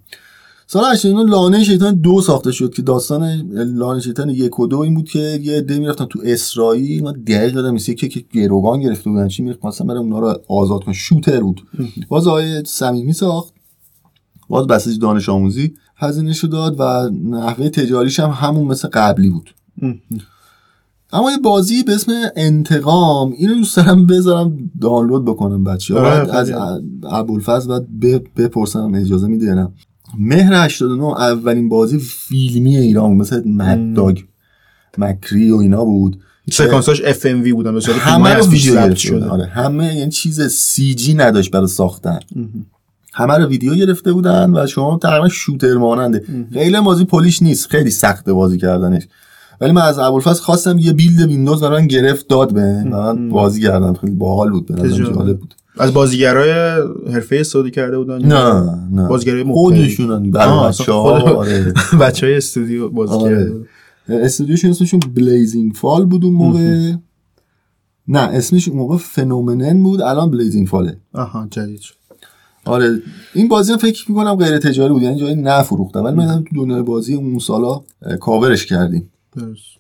سال 89 لانه شیطان دو ساخته شد که داستان لانه شیطان یک و دو این بود که یه عده می‌رفتن تو اسرائیل. من دقیق دادم مثل که که گروگان گرفته بودن چی می‌رفت؟ مثلا برای اونا رو آزاد کن شوتر بود. باز آقای صمیمی ساخت. باز بسیج دانش آموزی. هزینه داد و نحوه تجاریش هم همون مثل قبلی بود. اما یه بازی به اسم انتقام اینو دوست دارم بذارم دانلود بکنم بچه ها آره، از خیلی. ابوالفضل بعد ب- بپرسم اجازه میده نه. مهر 89 اولین بازی فیلمی ایران مثل مد داگ مکری و اینا بود. سکانساش اف ام وی بودن به صورت همه رو بودن شده. آره همه یعنی چیز سی جی نداشت برای ساختن. همه رو ویدیو گرفته بودن و شما تقریبا شوتر ماننده. خیلی بازی پلیش نیست. خیلی سخته بازی کردنش. ولی من از ابوالفضل خواستم یه بیلد ویندوز برای من گرفت داد به من. بازی کردم. خیلی باحال بود. به. جالب بود. از بازیگرای حرفه استودیو کرده بودن؟ نه نه. بازیگرای خودشون آه، برای اصلا بچه ها آره. بچه های استودیو بازی آره. کرده. استودیوشون اسمشون بلیزینگ فال بود اون موقع. نه اسمش اون موقع فنومنن بود. الان بلیزینگ فاله آها جدید شد. آره این بازی هم فکر می‌کنم غیر تجاری بود یعنی جایی نفروختم. ولی من تو دنیای بازی اون سالا کاورش کردیم. درست.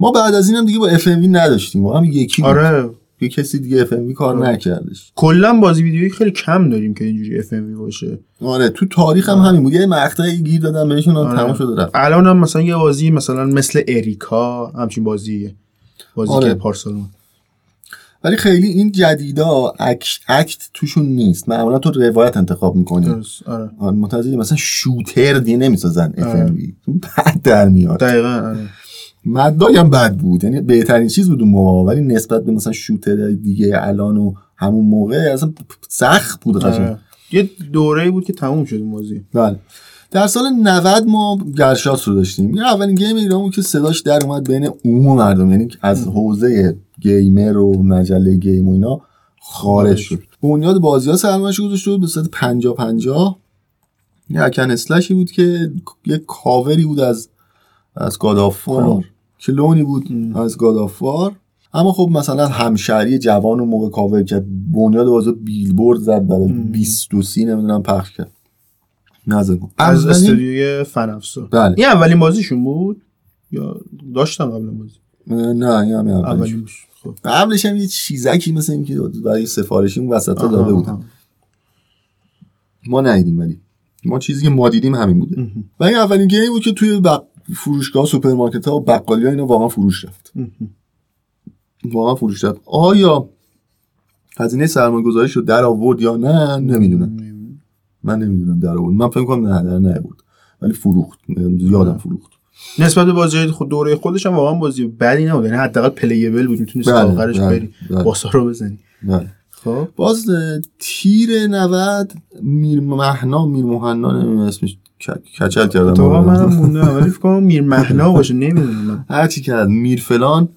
ما بعد از اینم دیگه با FMV نداشتیم. ما هم یکی بود. آره. یه کسی دیگه FMV کار آره. نکردش. کلا بازی ویدیویی خیلی کم داریم که اینجوری FMV باشه. آره تو تاریخ هم همین بود. یه مقطعی گیر دادم بهشون آره. تمام شده رفت. الان هم مثلا یه بازی مثلا مثل اریکا همچین بازیه. بازی آره. که پارسال اومد. ولی خیلی این جدیدا اک... act توشون نیست. معمولا تو روایت انتخاب می‌کنی. آره. متوجه مثلا shooter دیگه نمی‌سازن FMV آره. بد در میاد. دقیقا آره. مدای هم بد بود. یعنی بهترین چیز بود اون موقع ولی نسبت به مثلا shooter دیگه الان و همون موقع اصلا سخت بود قشنگ. آره. یه دوره بود که تموم شد این بازی. بله. در سال 90 ما گرشاسپ رو داشتیم. این اولین game ایران بود که صداش در اومد بین عموم مردم. یعنی از حوزه gamer و مجله game و اینا خارج شد. بنیاد بازی ها سرمایش گذاشته بود به صورت 50 50 یه hack and slash ی بود که یه کاوری بود از از God of War آه. که لونی بود ام. از God of War اما خب مثلا همشهری جوان اون موقع کاور کرد. بنیاد بازی بیلبورد زد برای ام. 20 و 30 نمی‌دونم پخش کرد. نزد از استودیوی فن‌افزار بله. این اولین بازیشون بود؟ یا داشتن قبل بازی؟ نه این هم اولش. اولین بود. خب. قبلش هم یه چیزکی مثل این که برای سفارشی اون وسط داده بودن. آها. ما ندیدیم ولی ما چیزی که ما دیدیم همین بوده. و این اولین game ی بود که توی بق... فروشگاه سوپرمارکت ها و بقالی ها اینا واقعا فروش رفت. واقعا فروش رفت. آیا هزینه سرمایه گذاری رو در آورد یا نه؟ نمی‌دونم. من نمی‌دونم در آورد. من فکر کنم نه در نیاورد ولی فروخت. یادم. فروخت. نسبت به بازی خود دوره خودش هم واقعا بازی بدی نبود. یعنی حداقل پلیبل بود. می‌تونی بله، آخرش بله، بری بله. باسا رو بزنی. بله. خب. باز تیر 90 میر مهنا میر مهنا نمی‌دونم اسمش کچل کردم. تو. منم مونده ولی فکر کنم میر مهنا باشه. نمی‌دونم. هر چی کرد. میر فلان.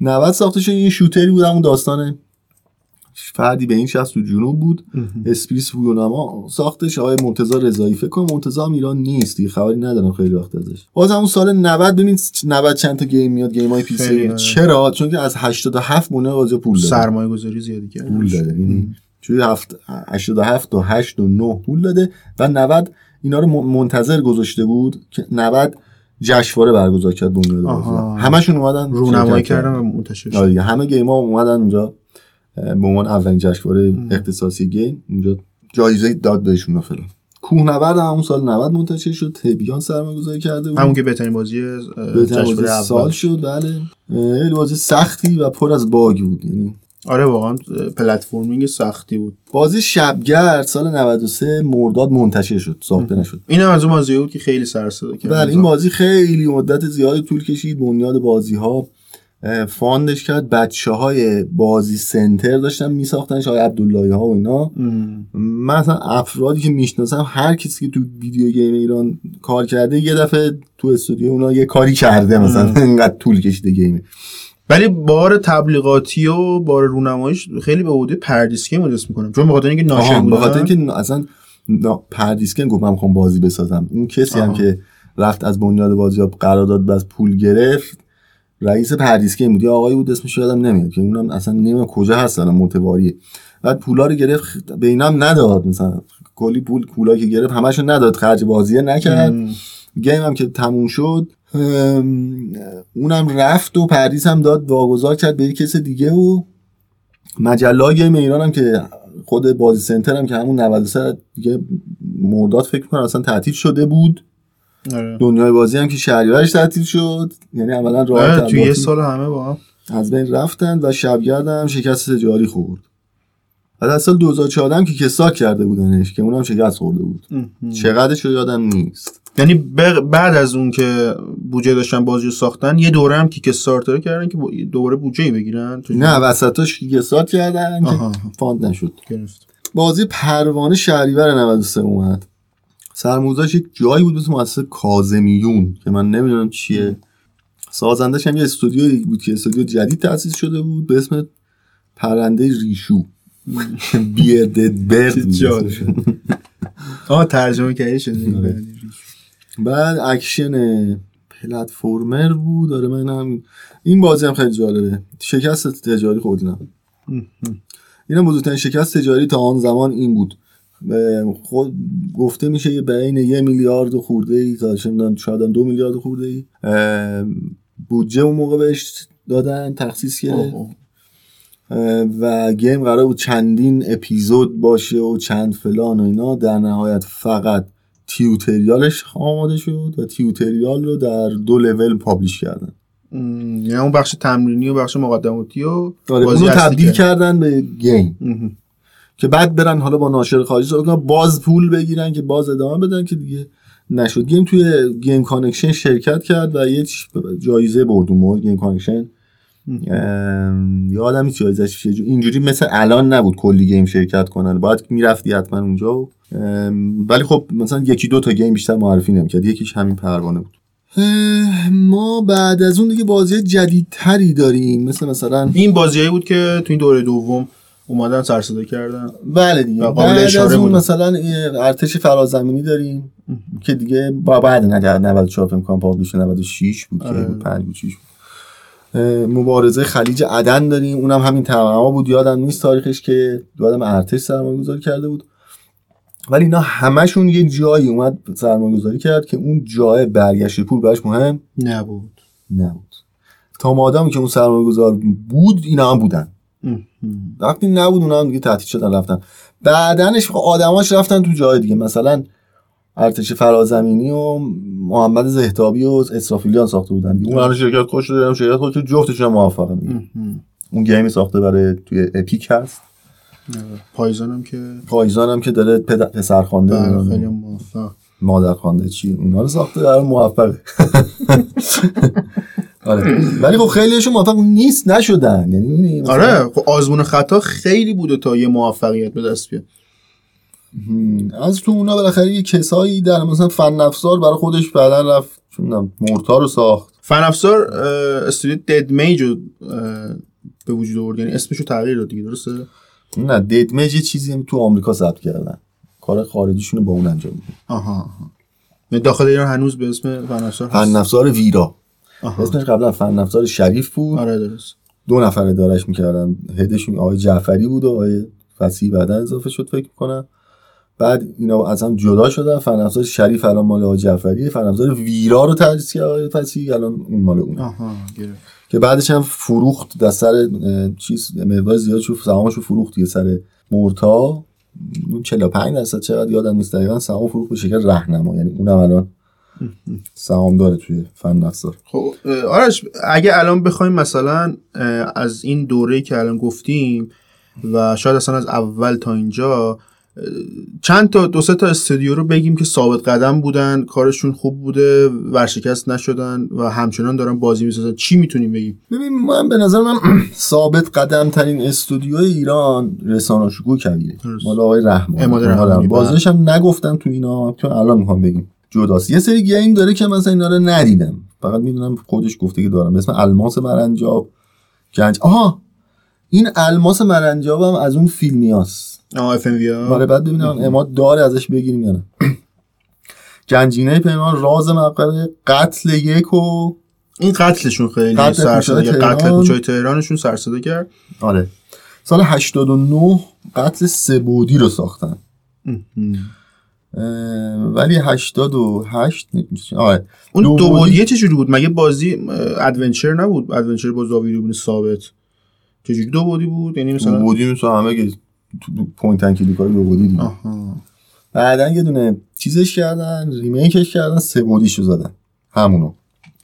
90 ساخته شد یه شوتری بود. همون داستان فردی به این شخص تو جنوب بود. اسپریس پویانما ساختش. آقای مرتضی رضایی. فکر کنم مرتضی هم ایران نیست دیگه. خبری ندارم خیلی وقت ازش. باز همون سال 90 ببین 90 چند تا game میاد game های PC. آره. چرا؟ چون که از 87 بنیاد بازی پول داده سرمایه گذاری زیادی کرد پول داده یعنی توی هفت 87 و 8 و 9 پول داده و 90 اینا رو منتظر گذاشته بود که 90 جشنواره برگزار کرد آها. همشون اومدن رونمایی کردم و منتشر آره شد. همه game ها اومدن اونجا. به عنوان اولین جشنواره اختصاصی game اونجا جایزه داد بهشون فلان. کوهنورد هم اون سال 90 منتشر شد تبیان سرمایه گذاری کرده بود. همون که بهترین بازی بهترین جشنواره بازی سال شد بله. خیلی بازی سختی و پر از bug بود یعنی. آره واقعا platforming سختی بود. بازی شبگرد سال 93 مرداد منتشر شد ساخته نشد. این هم از اون بازی بود که خیلی سر و صدا کرد بله این بازی خیلی مدت زیادی طول کشید بنیاد بازی ها fund ش کرد بچه های بازی سنتر داشتن میساختنش های عبداللهی ها و اینا ام. من اصلا افرادی که می‌شناسم هر کسی که تو video game ایران کار کرده یه دفعه تو استودیو اونا یه کاری کرده مثلا. اینقدر طول کشیده game ه ولی بار تبلیغاتی و بار رونماییش خیلی به عهده پردیسکی مدرس می‌کنم چون به خاطر اینکه ناشر بودن خاطر اینکه اصلا پردیسکن گفت من می‌خوام بازی بسازم اون کسی هم آها. که رفت از بنیاد بازی ها قرارداد بس پول گرفت رئیس پردیسکن بود یه آقایی بود اسمش یادم نمیاد که اونم اصلا نمی‌دونم کجا هست الان متواریه بعد پولا رو گرفت به اینم نداد مثلا کلی پول پولا که گرفت همشو نداد خرج بازیه نکرد. game هم که تموم شد اونم رفت و پردیس هم داد واگذار کرد به کس دیگه و مجله game ایران هم که خود بازی سنتر هم که همون 93 دیگه مرداد فکر کنم اصلا تعطیل شده بود. دنیای بازی هم که شهریورش تعطیل شد. یعنی عملا راه آره تو یه سال همه با هم. از بین رفتن و شبگرد هم شکست تجاری خورد. و در سال 2014 هم که kickstart کرده بودنش که اونم شکست خورده بود. چقدرش رو یادم نیست. یعنی بعد از اون که بودجه داشتن بازی رو ساختن یه دوره هم که kickstarter کردن که با- دوباره بودجه بگیرن. نه وسطاش kickstart کردن که. fund نشد. گرفت بازی پروانه شهریور 93 اومد. سرموزش یک جایی بود مثل مؤسسه کازمیون که من نمی‌دونم چیه. سازندش هم یه استودیو بود که استودیو جدید تأسیس شده بود به اسم پرنده ریشو. بیردد برد. آه ترجمه کردی شده. بعد اکشن پلتفرمر بود. داره من هم این بازی هم خیلی جالبه. شکست تجاری خودم این بزرگترین شکست تجاری تا آن زمان این بود. خود گفته میشه یه بین یه میلیارد خورده ای تا شاید دو میلیارد خورده ای بودجه اون موقع بهش دادن تخصیص کرد و گیم قرار بود چندین اپیزود باشه و چند فلان و اینا. در نهایت فقط تیوتریالش آماده شد و تیوتریال رو در دو لول پابلیش کردن. یعنی اون بخش تمرینی و بخش مقدماتی و آره اونو تبدیل کردن. به game. که بعد برن حالا با ناشر خارجی صحبت باز پول بگیرن که باز ادامه بدن که دیگه نشد. game توی Game Connection شرکت کرد و یه جایزه برد اون Game Connection. یادم نیست جایزش اینجوری مثل الان نبود کلی game شرکت کنن. باید می‌رفتی حتما اونجا. ولی خب مثلا یکی دو تا game بیشتر معرفی نمی‌کرد. یکیش همین پروانه بود. ما بعد از اون دیگه بازی جدیدتری داریم. مثل مثلا این بازیایی بود که تو این دوره دوم اومدن سرصدا کردن. بله دیگه. بعد از اون مثلا ارتش فرازمینی داریم که دیگه با بعد نه 94 فکر کنم پابلیش 96 بود که آره. بود 5 بود 6 بود. مبارزه خلیج عدن داریم. اونم همین تمام بود. یادم نیست تاریخش که یادم ارتش سرمایه گذاری کرده بود. ولی اینا همشون یه جایی اومد سرمایه گذاری کرد که اون جای برگشت پول براش مهم نبود. نبود. تا مادامی که اون سرمایه گذار بود اینا هم بودن. وقتی نبود اونا هم دیگه تعطیل شدن رفتن. بعدنش آدماش رفتن تو جای دیگه. مثلا ارتش فرازمینی و محمد زهتابی و اسرافیلیان ساخته بودن دیگه. اون شرکت خوش دارم شرکت خوش جفتشون موفقن اون گیمی ساخته برای توی اپیک هست. پایزان هم که پایزان هم که داره پسر خوانده بله، خیلی موفق. مادر خوانده چی؟ اونا رو ساخته در موفقه. آره. ولی خب خیلیشون موفق نیست نشدن. یعنی آره خب آزمون خطا خیلی بوده تا یه موفقیت به دست بیاد. از تو اونا بالاخره یه کسایی در مثلا فن افزار برای خودش بعدا رفت چون مورتا رو ساخت. فن افزار استودیو دد میج به وجود آورد. یعنی اسمش رو تغییر داد دیگه درسته؟ نه دد میج چیزی تو آمریکا ثبت کردن. کار خارجیشون رو با اون انجام میدن. آها آها. یعنی داخل ایران هنوز به اسم فن افزار فن افزار ویرا. آها. اسمش قبلا فن افزار شریف بود. آره درست. دو نفر دارش می‌کردن. هدشون آقای جعفری بود و آقای فسی بعدا اضافه شد فکر کنم بعد اینا از هم جدا شدن. فن افزار شریف الان مال آقای جعفری فن افزار ویرا رو تدریس کرد آقای فسی الان اون مال اون که بعدش هم فروخت در سر چیز مقدار زیاد شو سهامش رو فروخت یه سر مورتا. 45 درصد چقدر یادم نیست. دقیقاً سهام فروخت به شکل راهنما. یعنی اونم الان سهام داره توی فن افزار. خب آرش اگه الان بخوایم مثلا از این دوره که الان گفتیم و شاید اصلا از اول تا اینجا چند تا دو سه تا استودیو رو بگیم که ثابت قدم بودن کارشون خوب بوده ورشکست نشدن و همچنان دارن بازی می‌سازن. چی می‌تونیم بگیم؟ ببین من به نظر من ثابت قدم ترین استودیو ایران رسانه شکوه کبیره مال آقای رحمان بازیش هم نگفتم تو اینا چون الان می‌خوام بگیم. جداست. یه سری گیم داره که مثلا اینا رو ندیدم. فقط می‌دونم خودش گفته که دارم. به اسم الماس مرنجاب. گنج آها! این الماس مرنجاب هم از اون فیلمیاست آه اف ام آره بعد ببینم اماد داره ازش بگیریم یا نه. گنجینه پیمان راز مقبره قتل یک و این قتلشون خیلی سروصدا قتل کوچه تهرانشون سروصدا کرد. آره. سال 89 قتل سه بعدی رو ساختن. ولی 88 آره. اون دو بعدیه چجوری بود؟ مگه بازی adventure نبود؟ adventure با زاویه دوربین ثابت. چجوری دو بعدی بود؟ یعنی مثلا دو بعدی مثلا همه که point and click دو بعدی دیگه. بعدا یه دونه چیزش کردن remake ش کردن سه بعدیشو زدن. همونو.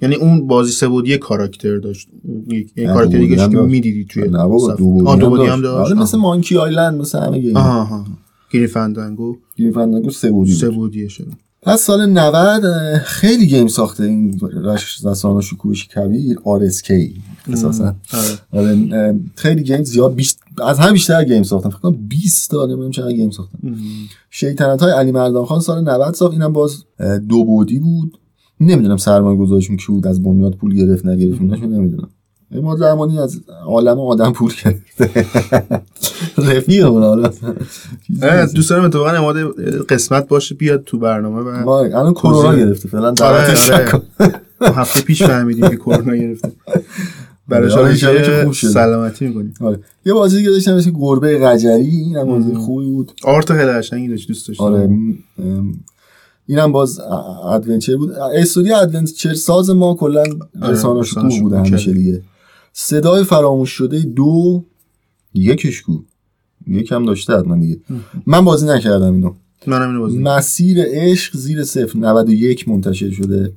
یعنی اون بازی سه بودی کاراکتر داشت. یعنی کاراکتر دیگه که می‌دیدی توی نه بابا دو بودی, بودی هم داشت. آره مثل مانکی آیلند مثل همه گیم آها گیری فندنگو گیری فندنگو سه بودی سه بودیه شد پس سال 90 خیلی گیم ساخته این رش رسانه شکوهش کبیر RSK اساسا. آره. آره خیلی گیم زیاد بیشت... از هم بیشتر گیم ساختن فکر کنم 20 تا نمی‌دونم چقدر گیم ساختن شیطنت های علی مردان خان سال 90 ساخت. اینم باز دو بودی بود. نمی‌دونم سرمایه گذاریشون کی بود از بنیاد پول گرفت نگرفت نمی‌دونم. ما زمانی از عالم آدم پول کرده رفیق اون حالا دوست دارم اتفاقا اماده قسمت باشه بیاد تو برنامه و الان کرونا گرفته فعلا آره, آره. هفته پیش فهمیدیم که کرونا گرفته. برای آره، شما. سلامتی می‌کنیم. آره. یه بازی دیگه داشتم مثل گربه قجری اینم بازی مم. خوبی بود. art خیلی قشنگی داشت دوست داشتم. آره اینم باز adventure بود. استودیو adventure ساز ما کلا رسانه شکوه بوده شکوه همیشه. دیگه. صدای فراموش شده دو یکش کو. یکم داشته حتما دیگه. من بازی نکردم اینو. منم اینو بازی مسیر عشق زیر صفر. 91 منتشر شده.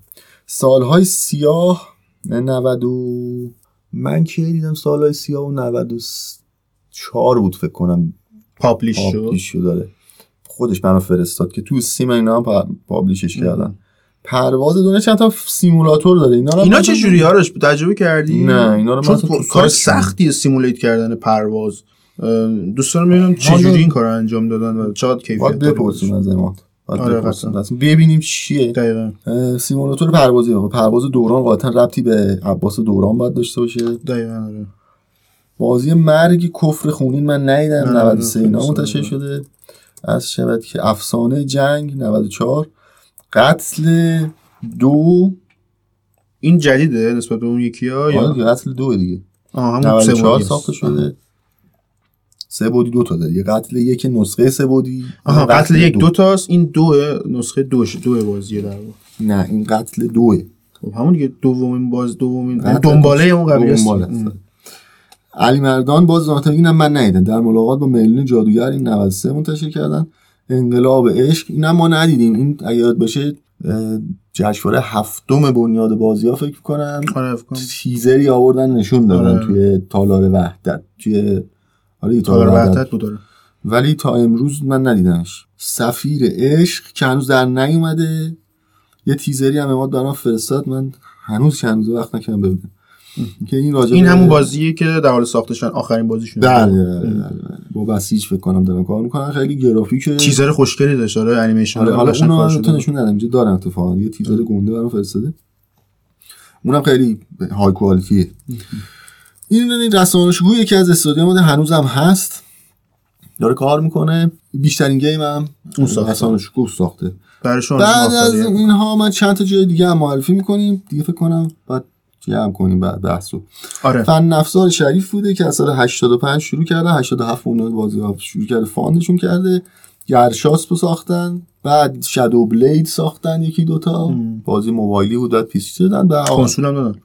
سالهای سیاه نه 90 و- من کی دیدم سالهای سیاه و 94 بود فکر کنم. پابلیش شد. پابلیش شد داره خودش برام فرستاد که تو سیم اینا هم پا- پابلیشش کردن. پرواز دونه چند تا سیمولاتور داره؟ اینا رو اینا چه جوری آرش تجربه کردی؟ نه، اینا رو چون کار. سختیه سیمولیت کردن پرواز. اه، دوست دارم ببینم چه حالا- جوری این کار انجام دادن و چقدر کیفیت بپرسیم از اماد. آره، ببینیم چیه. دقیقا. سیمولاتور پروازی آقا پرواز دوران قاطعا ربطی به عباس دوران باید داشته باشه. دقیقا آره. بازی مرگ کفر خونین من ندیدم. نه، 93 اینا منتشر. شده. از شود که افسانه جنگ 94 قتل دو این جدیده نسبت به اون یکی ها آره یا دیگه، قتل دو دیگه. آه همون سه 94 بودی ساخته شده. سه بودی دو تا داره یه قتل یک نسخه سه بودی. آها یه قتل یک دو. دو تاست. این دو نسخه دوش دو بازیه در واقع. نه این قتل دوه. خب همون دیگه دومین باز دومین قتل دنباله اون قبلی است. علی مردان باز ذاتا اینم من ندیدم. در ملاقات با میلین جادوگر این 93 منتشر کردن. انقلاب عشق اینم ما ندیدیم. این اگه یاد باشه جشنواره هفتم بنیاد بازی ها فکر کنم آره فکر کنم. تیزری آوردن نشون دادن آره. توی تالار وحدت. توی آره تالار وحدت بود داره ولی تا امروز من ندیدمش. سفیر عشق که هنوز در نیومده. یه تیزری هم اماد برام فرستاد. من هنوز هنوز وقت نکردم ببینم. که این راجع این همون بازیه که در حال ساختشن آخرین بازیشون. بله بله، بله. با بسیج فکر کنم دارم کار می‌کنن. خیلی گرافیک تیزر خوشگلی داشت آره انیمیشن آره حالا شده تو نشون ندم اینجا دارم اتفاقا. یه تیزر گنده برام فرستاده. اونم خیلی high quality ه این این رسانه شکوه یکی از استودیو مده هنوزم هست. داره کار می‌کنه. بیشترین game هم اون ساخته. رسانه شکوه ساخته. برای بعد از. اینها من چند تا جای دیگه هم معرفی می‌کنیم. دیگه فکر کنم بعد جمع کنیم بعد بحثو آره. فن افزار شریف بوده که از سال 85 شروع کرده 87 بنیاد بازی ها شروع کرده fund شون کرده. گرشاسپو ساختن بعد Shadow Blade ساختن یکی دوتا مم. بازی موبایلی بود بعد PC دادن بعد کنسول هم دادن.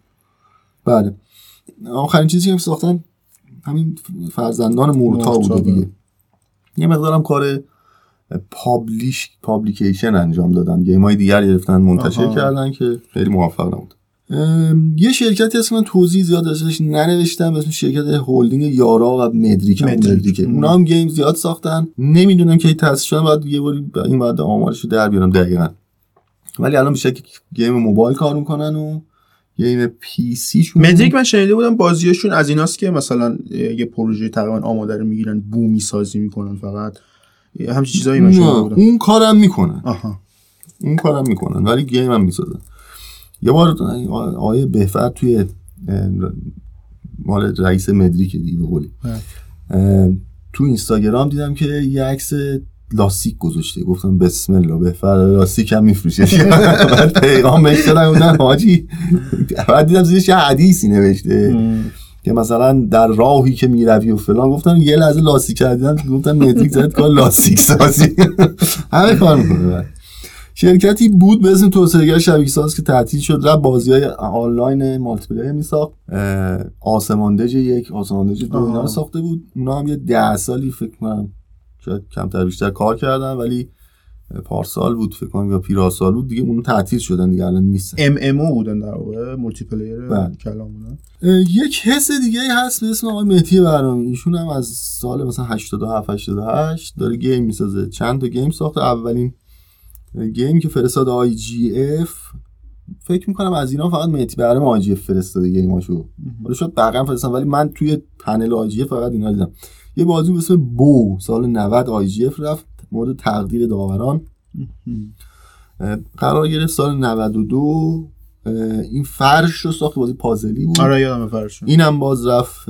بله. آخرین چیزی که ساختن همین فرزندان مورتا بوده بله. دیگه یه مقدارم کار publish publication انجام دادن. game های دیگر گرفتن منتشر آها. کردن که خیلی موفق نبود. یه شرکتی هست که من توضیح زیاد ازش ننوشتم اسم شرکت هلدینگ یارا و مدریک. هم مدریک. اونا هم game زیاد ساختن. نمی‌دونم که تاسیس شدن باید یه باری این بعد آمارش رو در بیارم دقیقا. ولی الان به شکل game موبایل کار می‌کنن و game PC شون مدریک من شنیده بودم بازیاشون از ایناست که مثلا یه پروژه تقریبا آماده رو می‌گیرن بومی سازی می‌کنن فقط. همچین چیزایی من شنیده بودم. اون کارم می‌کنن. آها. اون کارم می‌کنن ولی game هم می‌سازن. یه بار آقای بهفر توی مال رئیس مدریک دیگه به قولی. اه، تو اینستاگرام دیدم که یه عکس لاستیک گذاشته. گفتم بسم الله بهفر لاستیک هم میفروشه. بعد پیغام بهش دادم حاجی بعد دیدم زیرش یه حدیثی نوشته. که مثلا در راهی که می‌روی و فلان. گفتم یه لحظه لاستیک کردن گفتم مدریک زد کار لاستیک سازی. همه کار می‌کنه. شرکتی بود به اسم توسعه‌گر شبیه ساز که تعطیل شد رفت بازی های آنلاین multiplayer میساخت آسمان دژ یک آسمان دژ دو اینا. ساخته بود. اونا هم یه ده سالی فکر کنم شاید کمتر بیشتر کار کردن ولی پارسال بود فکر کنم یا پیرارسال بود. دیگه اون تعطیل شدن دیگه الان نیستن. MMO بودن در واقع multiplayer بله. کلام بودن یک شخص دیگه هست به اسم آقای مهدی بهرامی. ایشون هم از سال مثلا 87 88 داره game می‌سازه. چند تا game ساخته. اولین game که فرستاد IGF. فکر می‌کنم از اینا فقط مهدی بهرامی IGF فرستاده game اشو حالا شاید بقیه فرستادن ولی من توی پنل IGF فقط اینا دیدم. یه بازی به اسم بو سال 90 IGF رفت مورد تقدیر داوران. قرار گرفت سال 92 اه، این فرش رو ساخت بازی پازلی بود. آره یادم فرشون اینم باز رفت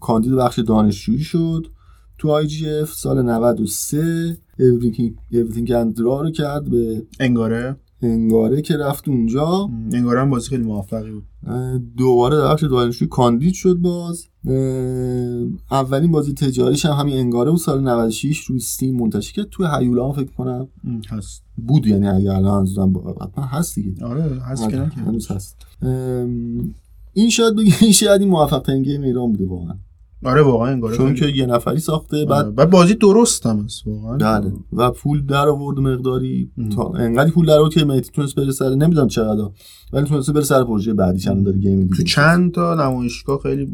کاندید بخش دانشجویی شد. تو IGF سال 93 Everything Draw رو کرد به انگاره. انگاره که رفت اونجا. انگاره هم بازی خیلی موفقی بود. دوباره در بخش دانشجویی کاندید شد باز. اولین بازی تجاریش هم همین انگاره بود سال 96 روی ستیم منتشر کرد. توی هیولا هم فکر کنم. هست. بود یعنی اگر الان زدم حتما هست دیگه. آره هست که هنوز هست. این شاید بگی این شاید این موفق ترین گیم ایران بوده واقعا. آره واقعا انگاره چون که یه نفری ساخته بعد آره. بعد بازی درست هم هست واقعا. بله. و پول در آورد مقداری. تا انقدر پول در آورد که مهدی تونست بره سر نمی‌دونم چقدر ولی تونست بره سر پروژه بعدی چند داره گیم دیگه تو چند تا نمایشگاه خیلی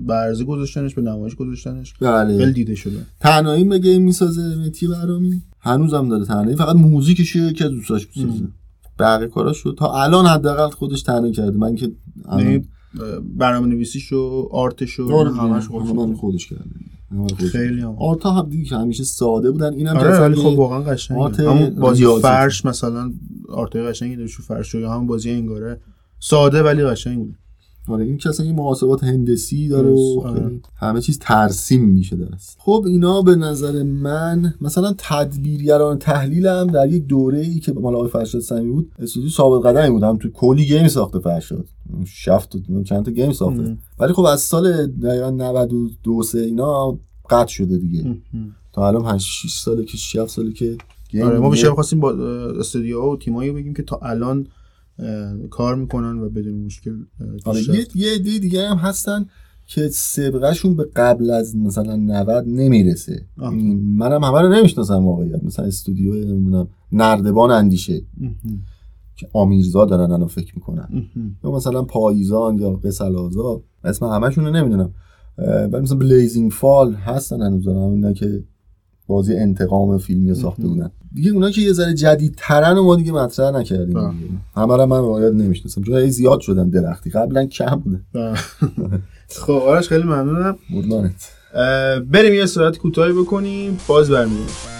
برزی گذاشتنش به نمایش گذاشتنش. بله. خیلی دیده شده. تنهایی به گیم می‌سازه مهدی برامی. هنوزم داره تنهایی فقط موزیکش که دوستاش می‌سازه. بقیه کاراشو تا الان حداقل خودش تنهایی کرده. من که الان برنامه نویسیش و آرتش و آره همش خودش, کرده. خیلی هم. آرتا هم دیگه که همیشه ساده بودن. اینم آره که ولی خب واقعا قشنگه. آرت همون بازی. فرش مثلا art ای قشنگی داشت فرش یا همون بازی انگاره. ساده ولی قشنگ بود. آره این که اصلا یه محاسبات هندسی داره و آره. خیلی همه چیز ترسیم میشه درست. خب اینا به نظر من مثلا تدبیرگران تحلیلم در یک دوره ای که مال آقای فرشاد سمی بود استودیو ثابت قدمی بود. هم تو کلی game ساخته فرشاد. شفت و چند تا game ساخته. ام. ولی خب از سال دقیقا 92 سه اینا قطع شده دیگه. تا الان 5 6 ساله که 7 ساله که آره ما بیشتر خواستیم با استودیوها و تیمایی بگیم که تا الان کار می‌کنن و بدون مشکل آره. یه یه عده دیگه هم هستن که سبقهشون به قبل از مثلا 90 نمی‌رسه. یعنی منم همه رو نمی‌شناسم واقعیت مثلا استودیو نمی‌دونم نردبان اندیشه. که آمیرزا دارن الان فکر می‌کنن. یا مثلا پاییزان یا قسلازا اسم همشون رو نمی‌دونم ولی مثلا بلیزینگ فال هستن هنوز دارن اینا که بازی انتقام فیلمی ساخته. بودن. دیگه اونا که یه ذره جدیدترن و ما دیگه مطرح نکردیم. دیگه. همه رو من واقعیت نمی‌شناسم. چون زیاد شدن درختی. قبلا کم بوده. و- خب آرش خیلی ممنونم. بریم یه صورت کوتاهی بکنیم. باز برمیگردیم.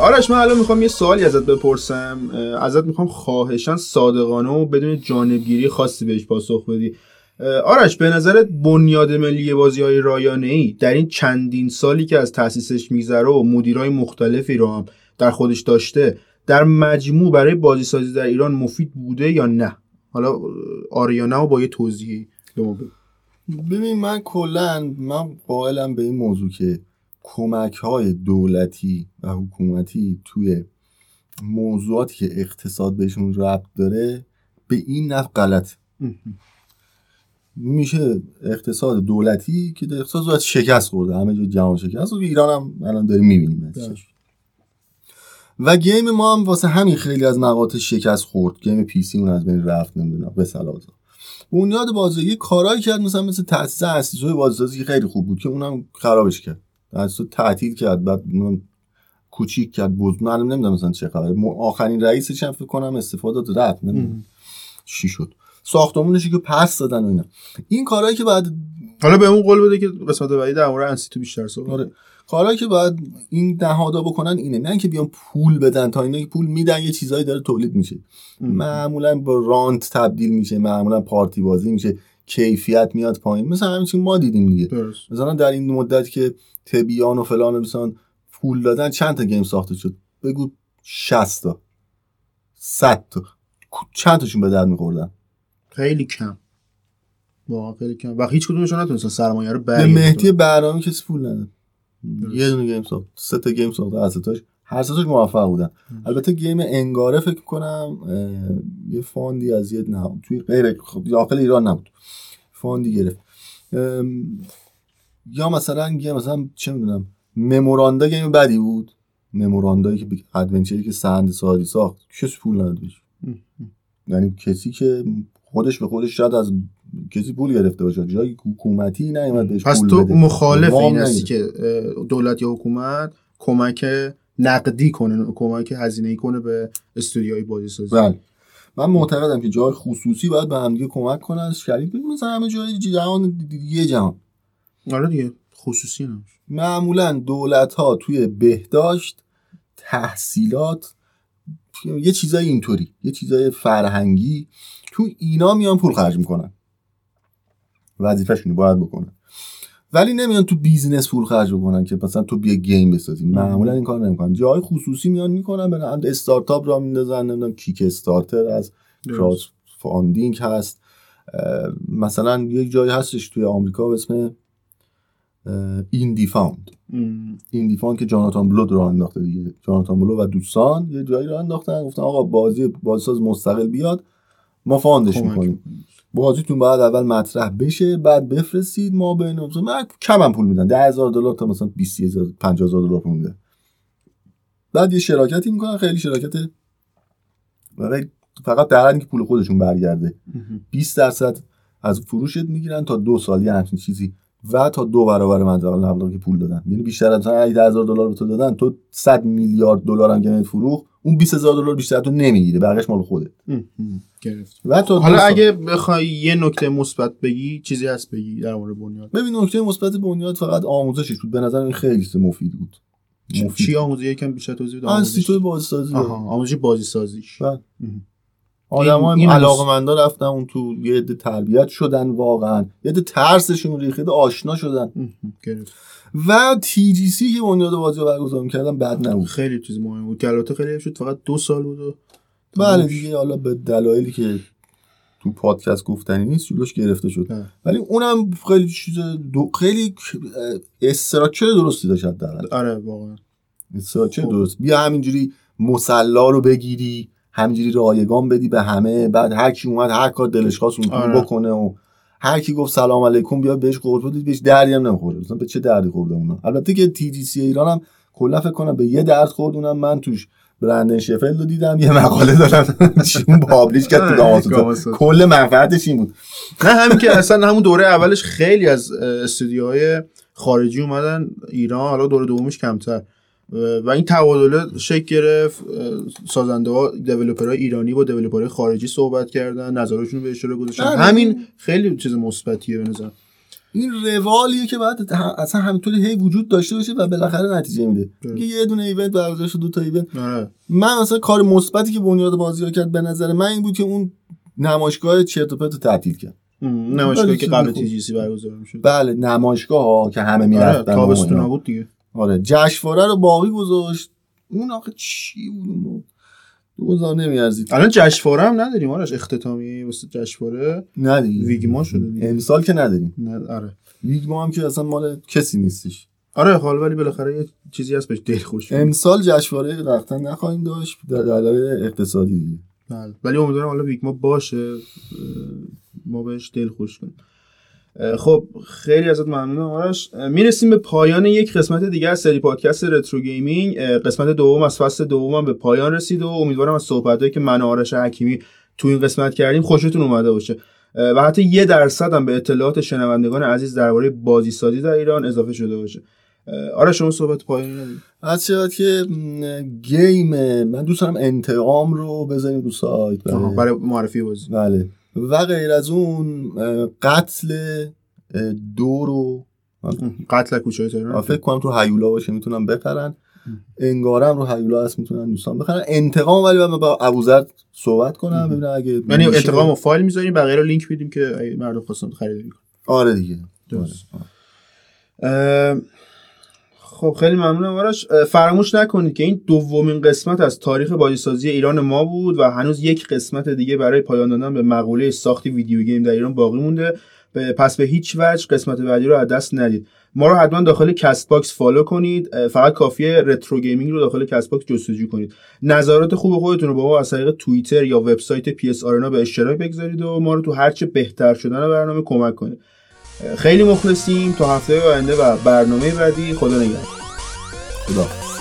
آرش من الان می‌خوام یه سوالی ازت بپرسم. ازت می‌خوام خواهشان صادقانه و بدون جانبگیری خاصی بهش پاسخ بدی. آرش به نظرت بنیاد ملی بازی های رایانه ای در این چندین سالی که از تاسیسش میگذره و مدیرای مختلفی رو هم در خودش داشته در مجموع برای بازی سازی در ایران مفید بوده یا نه؟ حالا اه، یا نه و با یه توضیحی. ببین من کلا من قائلم به این موضوع که کمک های دولتی و حکومتی توی موضوعاتی که اقتصاد بهشون ربط داره به این نفع غلط. میشه اقتصاد دولتی که اقتصاد باید شکست خورده. همه جا جهان شکست. و ایران هم الان داریم می‌بینیم و game ما هم واسه همین خیلی از مقاطع شکست خورد. game PC اون از بین رفت نمی‌دونم به سلازا بنیاد بازی کارایی کرد مثلا مثل تاسیس اساسای بازیسازی که خیلی خوب بود که اونم خرابش کرد. تاسیس تعطیل کرد بعد اونم کوچیک کرد بود معلوم نمی‌دونم مثلا چه خبره. آخرین رئیسش هم فکر کنم استفاده داد رفت. نمی‌دونم چی شد. ساختمونش که پس دادن و اینا. این کارهایی که بعد حالا به اون قول بده که قسمت بعدی در مورد انسیتو بیشتر صحبت آره. کارهایی که باید این نهادا بکنن اینه. نه که بیان پول بدن تا اینا پول میدن یه چیزایی داره تولید میشه. معمولا با رانت تبدیل میشه معمولا پارتی بازی میشه کیفیت میاد پایین. مثلا همین ما دیدیم دیگه. درست. مثلا در این مدت که تبیان و فلان و پول دادن چند تا game ساخته شد؟ بگو 60 تا 100 تا. چند تاشون به درد میخوردن؟ خیلی کم. واقعا خیلی کم. و هیچ کدومشون نتونستن سرمایه رو به مهدی بهرامی کسی پول نداد. یه دونه game ساخت سه تا game ساخت از ستاش هر ستاش موفق بودن. البته game انگاره فکر کنم یه fund ی از یه نه توی غیر خب داخل ایران نبود. fund ی گرفت. ام، یا مثلا game مثلا چه می‌دونم Memoranda game بدی بود. Memoranda یی که adventure ی که سهند ساعدی ساخت. کسی پول نداد. یعنی کسی که خودش به خودش شاید از کسی پول گرفته باشه. جای حکومتی نیومد بهش پس پول تو بده. مخالف این هستی. که دولت یا حکومت کمک نقدی کنه کمک هزینه ای کنه به استودیوهای بازی سازی بله. من معتقدم که جای خصوصی باید به همدیگه کمک کنن. شریک مثلا همه جای جهان دیگه جهان. آره دیگه خصوصی نه معمولا دولت ها توی بهداشت تحصیلات یه چیزای اینطوری یه چیزای فرهنگی تو اینا میان پول خرج می‌کنن. وظیفهشون باید بکنن. ولی نمیان تو business پول خرج بکنن که مثلا تو بیا game بسازی. معمولا این کار نمی‌کنن. جای خصوصی میان می‌کنن به استارتاپ راه میندازن نمی‌دونم Kickstarter از crowdfunding هست. مثلا یک جایی هستش توی آمریکا به اسم Indie Fund Indie Fund که جاناتان بلو راه انداخته دیگه. جاناتان بلو و دوستان یه جایی راه انداختن. گفتن آقا بازی بازیساز مستقل بیاد. ما فاندش می‌کنیم. بازیتون باید اول مطرح بشه بعد بفرستید. ما بین من کم هم پول میدن. ده هزار دلار تا مثلا 20 هزار 50 هزار دلار پول میدن بعد یه شراکتی می‌کنن. خیلی شراکت فقط در که پول خودشون برگرده. 20 درصد از فروشت می‌گیرن تا دو سال. یه همچین چیزی و تا دو برابر مبلغی که پول دادن. یعنی بیشتر از 10000 دلار به تو دادن تو 100 میلیارد دلار هم که فروخ اون 20000 دلار بیشتر تو نمی‌گیره بقیش مال خودت. گرفت. و تو حالا اگه بخوای یه نکته مثبت بگی چیزی هست بگی در مورد بنیاد؟ ببین نکته مثبت بنیاد فقط آموزشش بود. به نظر این خیلی مفید بود. مفید. چی آموزش یکم بیشتر توضیح بده. آموزش. بازی سازی آموزش بازی سازیش بله. آدم های علاقه رفتن اون تو یه عده تربیت شدن واقعا. یه عده ترسشون ریخته آشنا شدن. و تی جی سی که بنیاد بازی رو برگزار می‌کردن بد نبود. خیلی چیز مهم بود. گلاته خیلی شد فقط دو سال بود بله دیگه حالا به دلایلی که تو پادکست گفتنی نیست جلوش گرفته شد. ولی اونم خیلی چیز دو خیلی استراکچر درستی داشت در آره واقعا. استراکچر درست. بیا همینجوری مسلا رو بگیری. همینجوری رایگان بدی به همه بعد هر کی اومد هر کار دلش خواست اون آره. بکنه و هر کی گفت سلام علیکم بیا بهش قرب بدید بهش دردی هم نمی‌خوره. مثلا به چه دردی خورده اونا؟ البته که تی جی سی ایران هم کلا فکر کنم به یه درد خورد اونم من توش برندن شفل رو دیدم یه مقاله دارم چون پابلیش کرد تو کل منفعتش این بود. نه همین که اصلا همون دوره اولش خیلی از استودیوهای خارجی اومدن ایران حالا دوره دومش کمتر. و این تبادله شکل گرفت. سازنده ها ایرانی با های خارجی صحبت کردن نظرشون رو به اشاره گذاشتن. همین خیلی چیز مثبتیه به نظر این روالیه که بعد اصلا همینطوری هی وجود داشته باشه و بالاخره نتیجه میده. که یه دونه ایونت برگزار شد دو تا ایونت. آره. من مثلا کار مثبتی که بنیاد بازی ها کرد به نظر من این بود که اون نمایشگاه چرت و پرت تعطیل کرد. نمایشگاهی که قبل تی برگزار می‌شد. بله نمایشگاه ها که همه می‌رفتن آره تابستون بود دیگه. آره جشنواره رو باقی گذاشت. اون آخه چی بود دوزار نمیارزید. الان جشنواره هم نداریم آرش اختتامی واسه جشنواره؟ نداریم. ویگما شده دیگه. امسال که نداریم. نه آره. ویگما هم که اصلا مال کسی نیستش. آره حال ولی بالاخره یه چیزی هست بهش دل خوش امسال جشنواره رفتن نخواهیم داشت به دلایل اقتصادی دیگه. بله. ولی امیدوارم حالا ویگما باشه ما بهش دل خوش کنیم. خب خیلی ازت ممنونم آرش. می‌رسیم به پایان یک قسمت دیگه از سری پادکست Retro Gaming. قسمت دوم از فصل دوم به پایان رسید و امیدوارم از صحبتهایی که من و آرش حکیمی تو این قسمت کردیم خوشتون اومده باشه. و حتی یه درصد هم به اطلاعات شنوندگان عزیز درباره بازی سازی در ایران اضافه شده باشه. آره شما صحبت پایانی ندید از که گیم من دوست دارم انتقام رو بزنیم رو سایت. برای معرفی بازی. بله. و غیر از اون قتل دو رو قتل کوچه تهران. فکر کنم تو هیولا باشه می‌تونم بخرن. انگارم رو هیولا هست می‌تونن دوستان بخرن. انتقام ولی من با ابوذر صحبت کنم ببینم اگه یعنی انتقام و فایل می‌ذاریم بقیه رو لینک میدیم که مردم خواستن خریداری کنن. آره دیگه. درست. آره. خب خیلی ممنونم. آرش فراموش نکنید که این دومین قسمت از تاریخ بازیسازی ایران ما بود و هنوز یک قسمت دیگه برای پایان دادن به مقوله ساخت video game در ایران باقی مونده. پس به هیچ وجه قسمت بعدی رو از دست ندید. ما رو حتما داخل Castbox follow کنید. فقط کافیه Retro Gaming رو داخل Castbox جستجو کنید. نظرات خوب خودتون رو با ما از طریق توییتر یا وبسایت پی اس آرنا به اشتراک بگذارید و ما رو تو هرچه بهتر شدن برنامه کمک کنید. خیلی مخلصیم. تا هفته آینده و برنامه بعدی. خدا نگهدار. خدا.